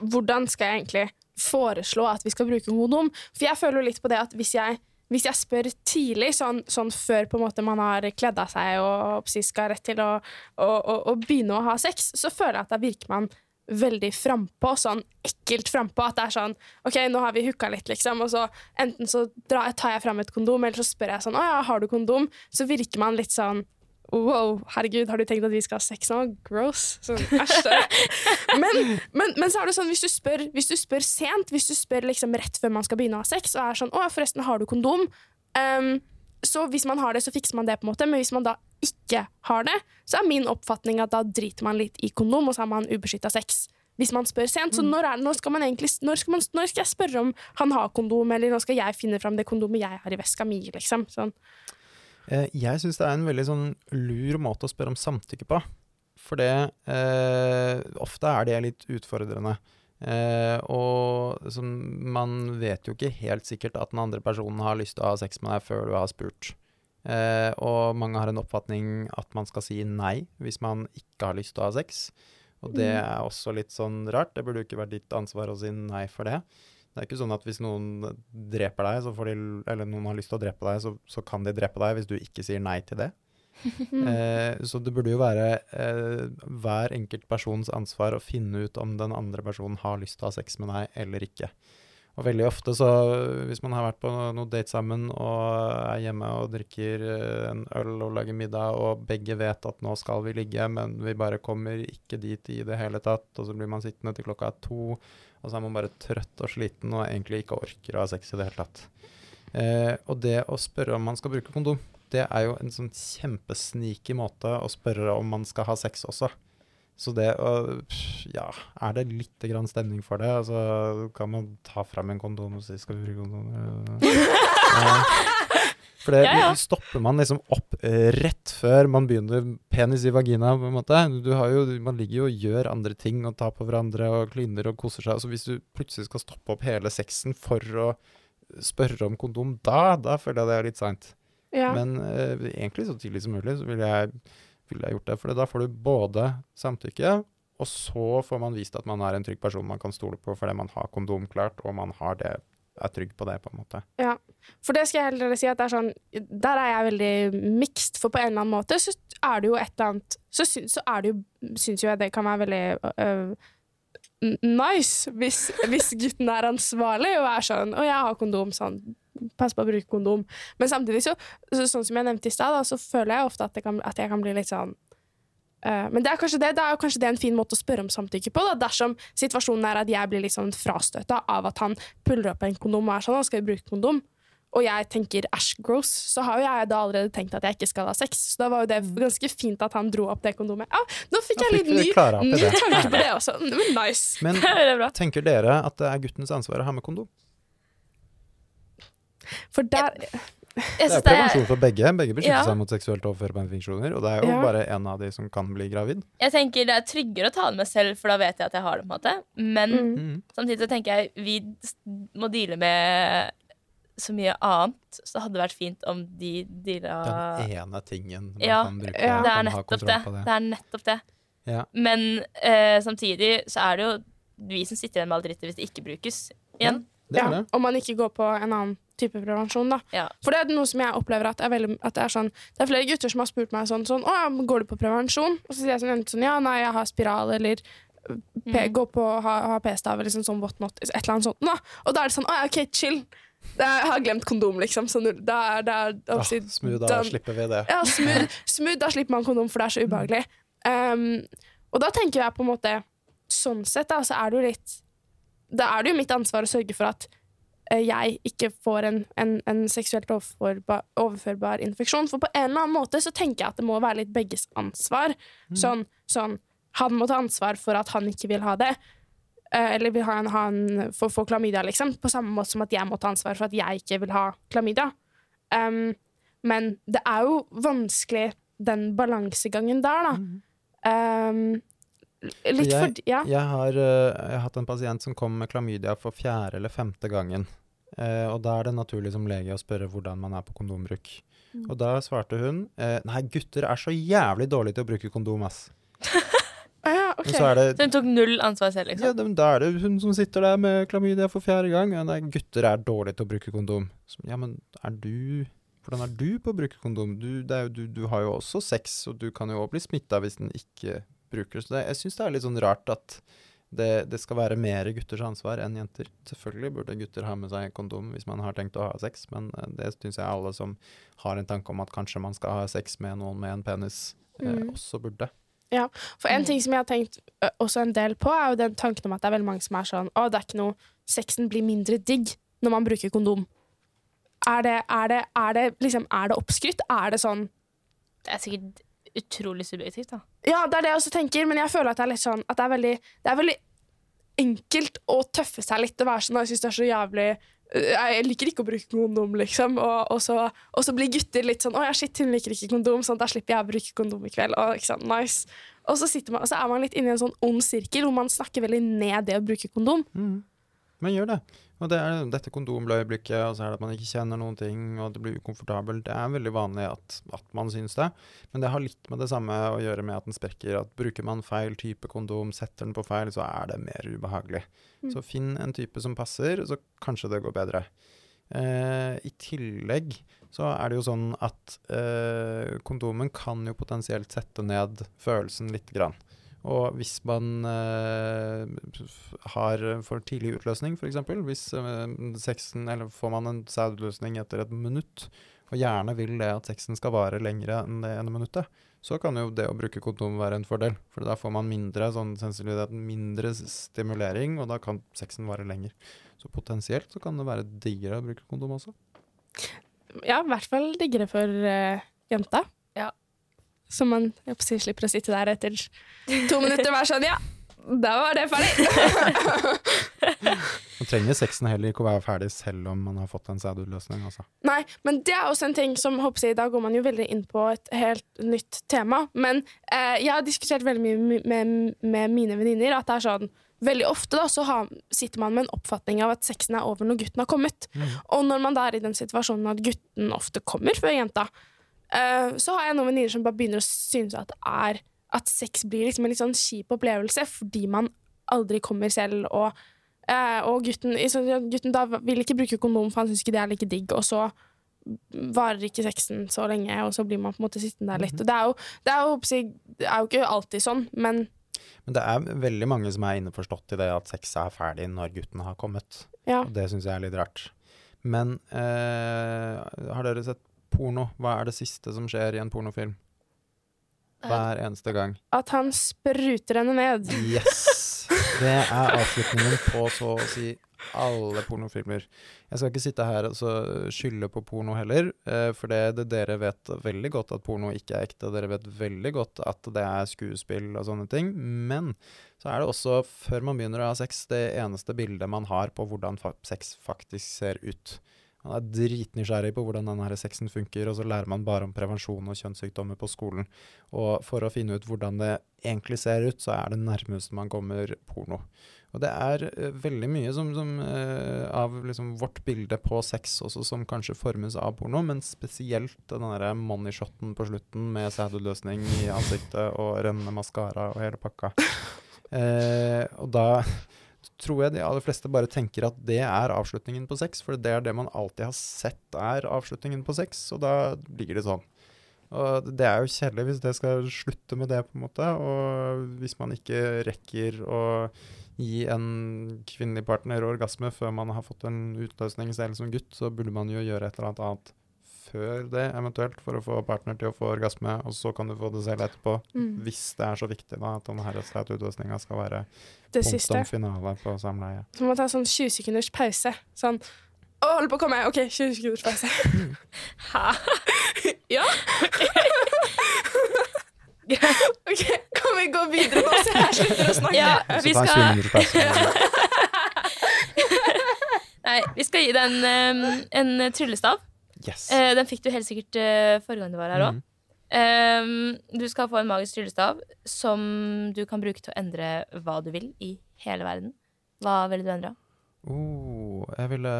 Hvordan skal jeg egentlig foreslå at vi skal bruke kondom? For jeg føler jo litt på det at hvis jeg, hvis jeg spør tidlig, sånn, sånn før på en måte man har kledd av seg og oppsi skal rett til å, å, å, å begynne å ha sex, så føler jeg at da virker man veldig frampå, sånn ekkelt frampå. At det er sånn OK, nå har vi hooka litt, liksom, og så enten så drar, tar jeg fram et kondom, eller så spør jeg sånn Å ja, har du kondom? Så virker man litt sånn Wow, herregud, har du tenkt at vi skal ha sex nå? Gross. Sånn, æsj. Men, men, men så er det sånn, hvis du, spør, hvis du spør sent, hvis du spør liksom rett før man skal begynne å ha sex, og er sånn 'Å, forresten, har du kondom?' Ehm, så hvis man har det, så fikser man det, på en måte. Men hvis man da ikke har det, så er min oppfatning at da driter man litt i kondom, og så har man ubeskytta sex. Hvis man spør sent. Så når, er, når, skal man egentlig, når, skal man, når skal jeg spørre om han har kondom, eller når skal jeg finne fram det kondomet jeg har i veska mi, liksom? Sånn. Eh, jeg syns det er en veldig sånn lur måte å spørre om samtykke på. For det eh, Ofte er det litt utfordrende. Eh, og som, man vet jo ikke helt sikkert at den andre personen har lyst til å ha sex med deg før du har spurt. Eh, og mange har en oppfatning at man skal si nei hvis man ikke har lyst til å ha sex. Og det Mm. er også litt sånn rart. Det burde jo ikke vært ditt ansvar å si nei for det. Det er ikke sånn at hvis noen dreper deg, så får de, eller noen har lyst til å drepe deg, så, så kan de drepe deg hvis du ikke sier nei til det. Eh, så det burde jo være eh, hver enkelt persons ansvar å finne ut om den andre personen har lyst til å ha sex med deg eller ikke. Og veldig ofte så, hvis man har vært på noe date sammen og er hjemme og drikker eh, en øl og lager middag, og begge vet at nå skal vi ligge, men vi bare kommer ikke dit i det hele tatt, og så blir man sittende til klokka er to, og så er man bare trøtt og sliten og egentlig ikke orker å ha sex i det hele tatt. Eh, og det å spørre om man skal bruke kondom, det er jo en sånn kjempesniky måte å spørre om man skal ha sex også. Så det å Ja, er det litt grann stemning for det, altså kan man ta fram en kondom og si 'skal vi bruke kondom'? For det Ja, ja. stopper man liksom opp rett før man begynner penis i vagina, på en måte. Du har jo, man ligger jo og gjør andre ting og tar på hverandre og kliner og koser seg. Så hvis du plutselig skal stoppe opp hele sexen for å spørre om kondom, da, da føler jeg det er litt seint. Ja. Men eh, egentlig så tidlig som mulig så ville jeg, vil jeg gjort det. For da får du både samtykke, og så får man vist at man er en trygg person man kan stole på fordi man har kondom klart, og man har det, er trygg på det, på en måte. Ja, For det skal jeg heller si at det er sånn Der er jeg veldig mixed, for på en eller annen måte så er det jo et eller annet Så, sy så er det jo Syns jo jeg det kan være veldig øh, nice hvis, hvis gutten er ansvarlig og er sånn 'Å, jeg har kondom', sånn. Pass på å bruke kondom. Men samtidig, så, så sånn som jeg nevnte i stad, så føler jeg ofte at, det kan, at jeg kan bli litt sånn øh, men det er, kanskje det, det er kanskje det en fin måte å spørre om samtykke på, da, dersom situasjonen er at jeg blir litt sånn frastøta av at han puller opp en kondom og er sånn 'Å, skal vi bruke kondom?' og jeg tenker æsj, gross, så har jo jeg da allerede tenkt at jeg ikke skal ha sex. Så da var jo det ganske fint at han dro opp det kondomet. Ja, nå fikk jeg litt ny, ny tanke på det også. Var nice. Men er tenker dere at det er guttens ansvar å ha med kondom? For der Jeg Det er prevensjon for begge. Begge beskytter Ja. seg mot seksuelt overførbare infeksjoner. Og det er jo Ja. bare en av de som kan bli gravid. Jeg tenker Det er tryggere å ta det med selv, for da vet jeg at jeg har det. på en måte Men Mm. Mm. samtidig så tenker jeg vi må deale med så mye annet. Så det hadde vært fint om de deala Den ene tingen man Ja, kan bruke. ja. Det er nettopp det. på det. Det er nettopp det. Ja. Men eh, samtidig så er det jo vi som sitter igjen med all drittet hvis det ikke brukes igjen. Det er ja, det. Om man ikke går på en annen type prevensjon, da. Ja. For det er noe som jeg opplever at er veldig at det er sånn Det er flere gutter som har spurt meg sånn, sånn Å, ja, går du på prevensjon? Og så sier jeg sånn, enten sånn Ja, nei, jeg har spiral, eller P Mm. gå på ha, ha p-stav, eller liksom sånn whatnot, et eller annet sånt. Da. Og da er det sånn Å ja, OK, chill. Det er, jeg har glemt kondom, liksom. Så da er det er, Åh, obviously smooth, da slipper vi det. Ja, smooth, smooth, da slipper man kondom, for det er så ubehagelig. Um, og da tenker jeg på en måte Sånn sett, da, så er det jo litt Da er det jo mitt ansvar å sørge for at eh, jeg ikke får en, en, en seksuelt overførbar, overførbar infeksjon. For på en eller annen måte så tenker jeg at det må være litt begges ansvar. Sånn, sånn Han må ta ansvar for at han ikke vil ha det. eh, eller vil han, han få, få klamydia, liksom. På samme måte som at jeg må ta ansvar for at jeg ikke vil ha klamydia. Um, men det er jo vanskelig, den balansegangen der, da. Um, litt jeg- for, Ja. Jeg har, eh, jeg har hatt en pasient som kom med klamydia for fjerde eller femte gangen. Eh, og da er det naturlig som lege å spørre hvordan man er på kondombruk. Mm. Og da svarte hun eh, nei, gutter er så jævlig dårlige til å bruke kondom, ass. Ja, okay. ok. så det Så hun tok null ansvar selv, liksom? ja, det- Da er det hun som sitter der med klamydia for fjerde gang. Ja, nei, gutter er dårlige til å bruke kondom. Så, ja, men er du Hvordan er du på å bruke kondom? Du, jo, du, du har jo også sex, og du kan jo også bli smitta hvis den ikke bruker. Så det, jeg syns det er litt sånn rart at det, det skal være mer gutters ansvar enn jenter. Selvfølgelig burde gutter ha med seg kondom hvis man har tenkt å ha sex, men eh, det syns jeg alle som har en tanke om at kanskje man skal ha sex med noen med en penis, eh, Mm. også burde. Ja, For en ting som jeg har tenkt ø, også en del på, er jo den tanken om at det er veldig mange som er sånn Å, det er ikke noe Sexen blir mindre digg når man bruker kondom. Er det, er det, er det, liksom, er det oppskrytt? Er det sånn Det er sikkert utrolig subjektivt, da. Ja, det er det jeg også tenker, men jeg føler at det er litt sånn At det er veldig, det er veldig enkelt å tøffe seg litt og være sånn Jeg syns det er så jævlig øh, Jeg liker ikke å bruke kondom, liksom. Og, og, så, og så blir gutter litt sånn Å ja, shit, hun liker ikke kondom, sånn da slipper jeg å bruke kondom i kveld. Og, ikke sant, nice. Og så, sitter man, og så er man litt inne i en sånn ond sirkel hvor man snakker veldig ned det å bruke kondom. Mm. Man gjør det. Og det er dette kondomløyeblikket, og så er det at man ikke kjenner noen ting, og det blir ukomfortabelt. Det er veldig vanlig at, at man syns det. Men det har litt med det samme å gjøre med at den sprekker. At bruker man feil type kondom, setter den på feil, så er det mer ubehagelig. Mm. Så finn en type som passer, så kanskje det går bedre. Eh, I tillegg så er det jo sånn at eh, kondomen kan jo potensielt sette ned følelsen lite grann. Og hvis man eh, har for tidlig utløsning, f.eks., hvis eh, sexen Eller får man en sædutløsning etter et minutt, og gjerne vil det at sexen skal vare lengre enn det ene minuttet, så kan jo det å bruke kondom være en fordel. For da får man mindre sånn sensitivitet, mindre stimulering, og da kan sexen vare lenger. Så potensielt så kan det være diggere å bruke kondom også. Ja, i hvert fall diggere for uh, jenta. Så man si, slipper å sitte der etter to minutter og være sånn Ja, da var det ferdig. Man trenger sexen heller ikke å være ferdig selv om man har fått en sædutløsning, altså. Nei, men det er også en ting som håper jeg, Da går man jo veldig inn på et helt nytt tema. Men eh, jeg har diskutert veldig mye med, med, mine venninner at det er sånn Veldig ofte da, så har, sitter man med en oppfatning av at sexen er over når gutten har kommet. Og når man da er i den situasjonen at gutten ofte kommer før jenta, eh, så har jeg noen venninner som bare begynner å synes at er at sex blir liksom en litt sånn kjip opplevelse fordi man aldri kommer selv, og, uh, og gutten, så- gutten da vil ikke bruke kondom, for han syns ikke det er like digg, og så varer ikke sexen så lenge, og så blir man på en måte sittende der litt. Og det er jo, det er jo, det er jo ikke alltid sånn, men Men det er veldig mange som er innforstått i det at sex er ferdig når gutten har kommet. ja. Og det syns jeg er litt rart. Men eh, har dere sett porno? Hva er det siste som skjer i en pornofilm? Hver eneste gang. At han spruter henne ned. Yes! Det er avslutningen på så å si alle pornofilmer. Jeg skal ikke sitte her og så skylde på porno heller, eh, for det, det, dere vet veldig godt at porno ikke er ekte. Dere vet veldig godt at det er skuespill og sånne ting. Men så er det også, før man begynner å ha sex, det eneste bildet man har på hvordan fa sex faktisk ser ut. Man er dritnysgjerrig på hvordan denne sexen funker, og så lærer man bare om prevensjon og kjønnssykdommer på skolen. Og for å finne ut hvordan det egentlig ser ut, så er det nærmeste man kommer porno. Og det er eh, veldig mye som, som, uh, av liksom vårt bilde på sex også som kanskje formes av porno, men spesielt den derre moneyshoten på slutten med sædutløsning i ansiktet og rennende maskara og hele pakka. Uh, og da tror jeg de aller fleste bare tenker at det er avslutningen på sex, for det er det man alltid har sett er avslutningen på sex, og da blir det sånn. Og det er jo kjedelig hvis det skal slutte med det, på en måte, og hvis man ikke rekker å gi en kvinnelig partner orgasme før man har fått en utløsning selv som gutt, så burde man jo gjøre et eller annet annet før det, eventuelt, for å få partner til å få orgasme, og så kan du få det selv etterpå. Mm. Hvis det er så viktig da, at denne utløsninga skal være Det siste. punktum finale på samleie. Så må man ta sånn 20 sekunders pause. Sånn Å, holder på å komme! OK, 20 sekunders pause. Hæ? ja. OK, kan vi gå videre nå, så jeg slutter å snakke? Ja, vi ta en 20 skal, minutters pause. nei, vi skal gi deg en, en tryllestav. Yes. Eh, den fikk du helt sikkert eh, forrige gang du var her òg. Mhm. du skal få en magisk tryllestav som du kan bruke til å endre hva du vil i hele verden. Hva ville du endra? Oh, jeg ville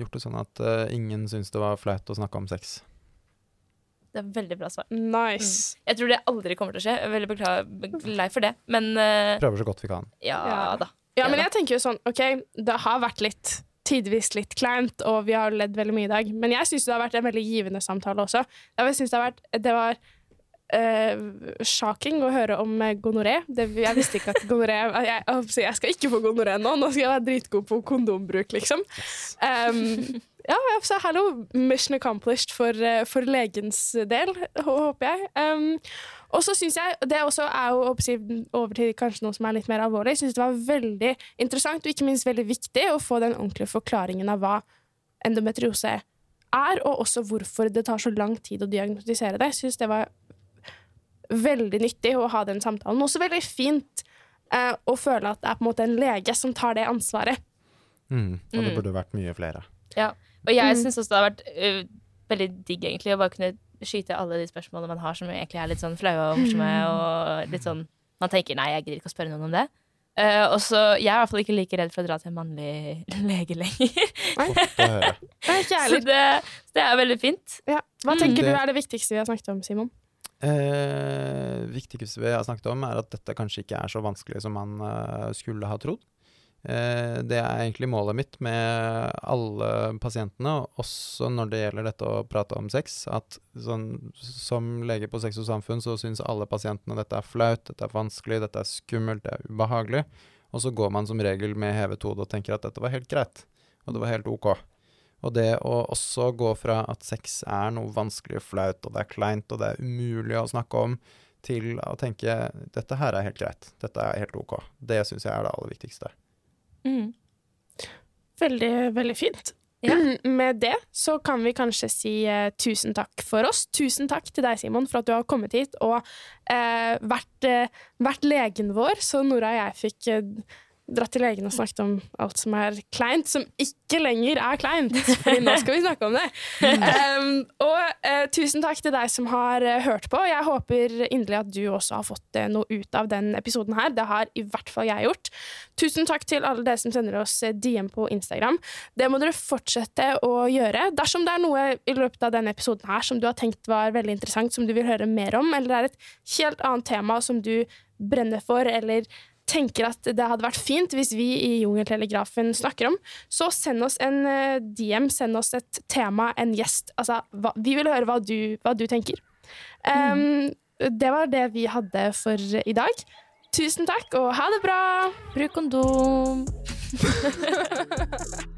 gjort det sånn at uh, ingen syns det var flaut å snakke om sex. Det er veldig bra svar. Nice. Jeg tror det aldri kommer til å skje. Jeg er veldig bekla- lei for det. Men uh, Prøver så godt vi kan. ja, Ja. da. Ja, men jeg tenker jo sånn, ok, det har vært litt tidvis litt kleint, og vi har ledd veldig mye i dag, men jeg synes det har vært en veldig givende samtale også. Jeg synes det har vært, det var uh, shocking å høre om eh, gonoré. Det, jeg visste ikke at gonoré jeg, jeg skal ikke få gonoré nå, nå skal jeg være dritgod på kondombruk, liksom. Um, ja, så hallo, mission accomplished for, eh, for legens del, håper jeg. Um, og så synes jeg, det også er jo over til kanskje noe som er litt mer alvorlig, jeg synes det var veldig interessant og ikke minst veldig viktig å få den ordentlige forklaringen av hva endometriose er, og også hvorfor det tar så lang tid å diagnostisere det. Jeg synes det var veldig nyttig å ha den samtalen. Også veldig fint uh, å føle at det er på en måte en lege som tar det ansvaret. Mm. Og det Mm. burde vært mye flere. Og jeg Mm. syns også det har vært uh, veldig digg egentlig å bare kunne skyte alle de spørsmålene man har som egentlig er litt sånn flaue og morsomme. Og litt sånn Man tenker nei, jeg gidder ikke å spørre noen om det. Uh, og så, Jeg er i hvert fall ikke like redd for å dra til en mannlig lege lenger. Er jeg Så det, det er veldig fint. Ja. Hva Mm. tenker mm. du er det viktigste vi har snakket om, Simon? Eh, viktigste vi har snakket om, er at dette kanskje ikke er så vanskelig som man eh, skulle ha trodd. Eh, det er egentlig målet mitt med alle pasientene, også når det gjelder dette å prate om sex. At sånn, som lege på Sex og samfunn så syns alle pasientene dette er flaut, dette er vanskelig, dette er skummelt, det er ubehagelig. Og så går man som regel med hevet hode og tenker at dette var helt greit, og det var helt ok. Og det å også gå fra at sex er noe vanskelig og flaut, og det er kleint, og det er umulig å snakke om, til å tenke dette her er helt greit, dette er helt ok. Det syns jeg er det aller viktigste. Mm. Veldig, veldig fint. Ja. Med det så kan vi kanskje si eh, tusen takk for oss. Tusen takk til deg, Simon, for at du har kommet hit og eh, vært, eh, vært legen vår, så Nora og jeg fikk eh, dratt til legen og snakket om alt som er kleint, som ikke lenger er kleint. Fordi nå skal vi snakke om det. Um, og uh, tusen takk til deg som har uh, hørt på. Jeg håper inderlig at du også har fått uh, noe ut av den episoden her. Det har i hvert fall jeg gjort. Tusen takk til alle dere som sender oss DM på Instagram. Det må dere fortsette å gjøre. Dersom det er noe i løpet av denne episoden her som du har tenkt var veldig interessant, som du vil høre mer om, eller det er et helt annet tema som du brenner for, eller tenker at det hadde vært fint hvis vi i Jungeltelegrafen snakker om, så send oss en eh, DM, send oss et tema, en gjest. Altså, hva, vi vil høre hva du, hva du tenker. Um, Det var det vi hadde for i dag. Tusen takk, og ha det bra! Bruk kondom.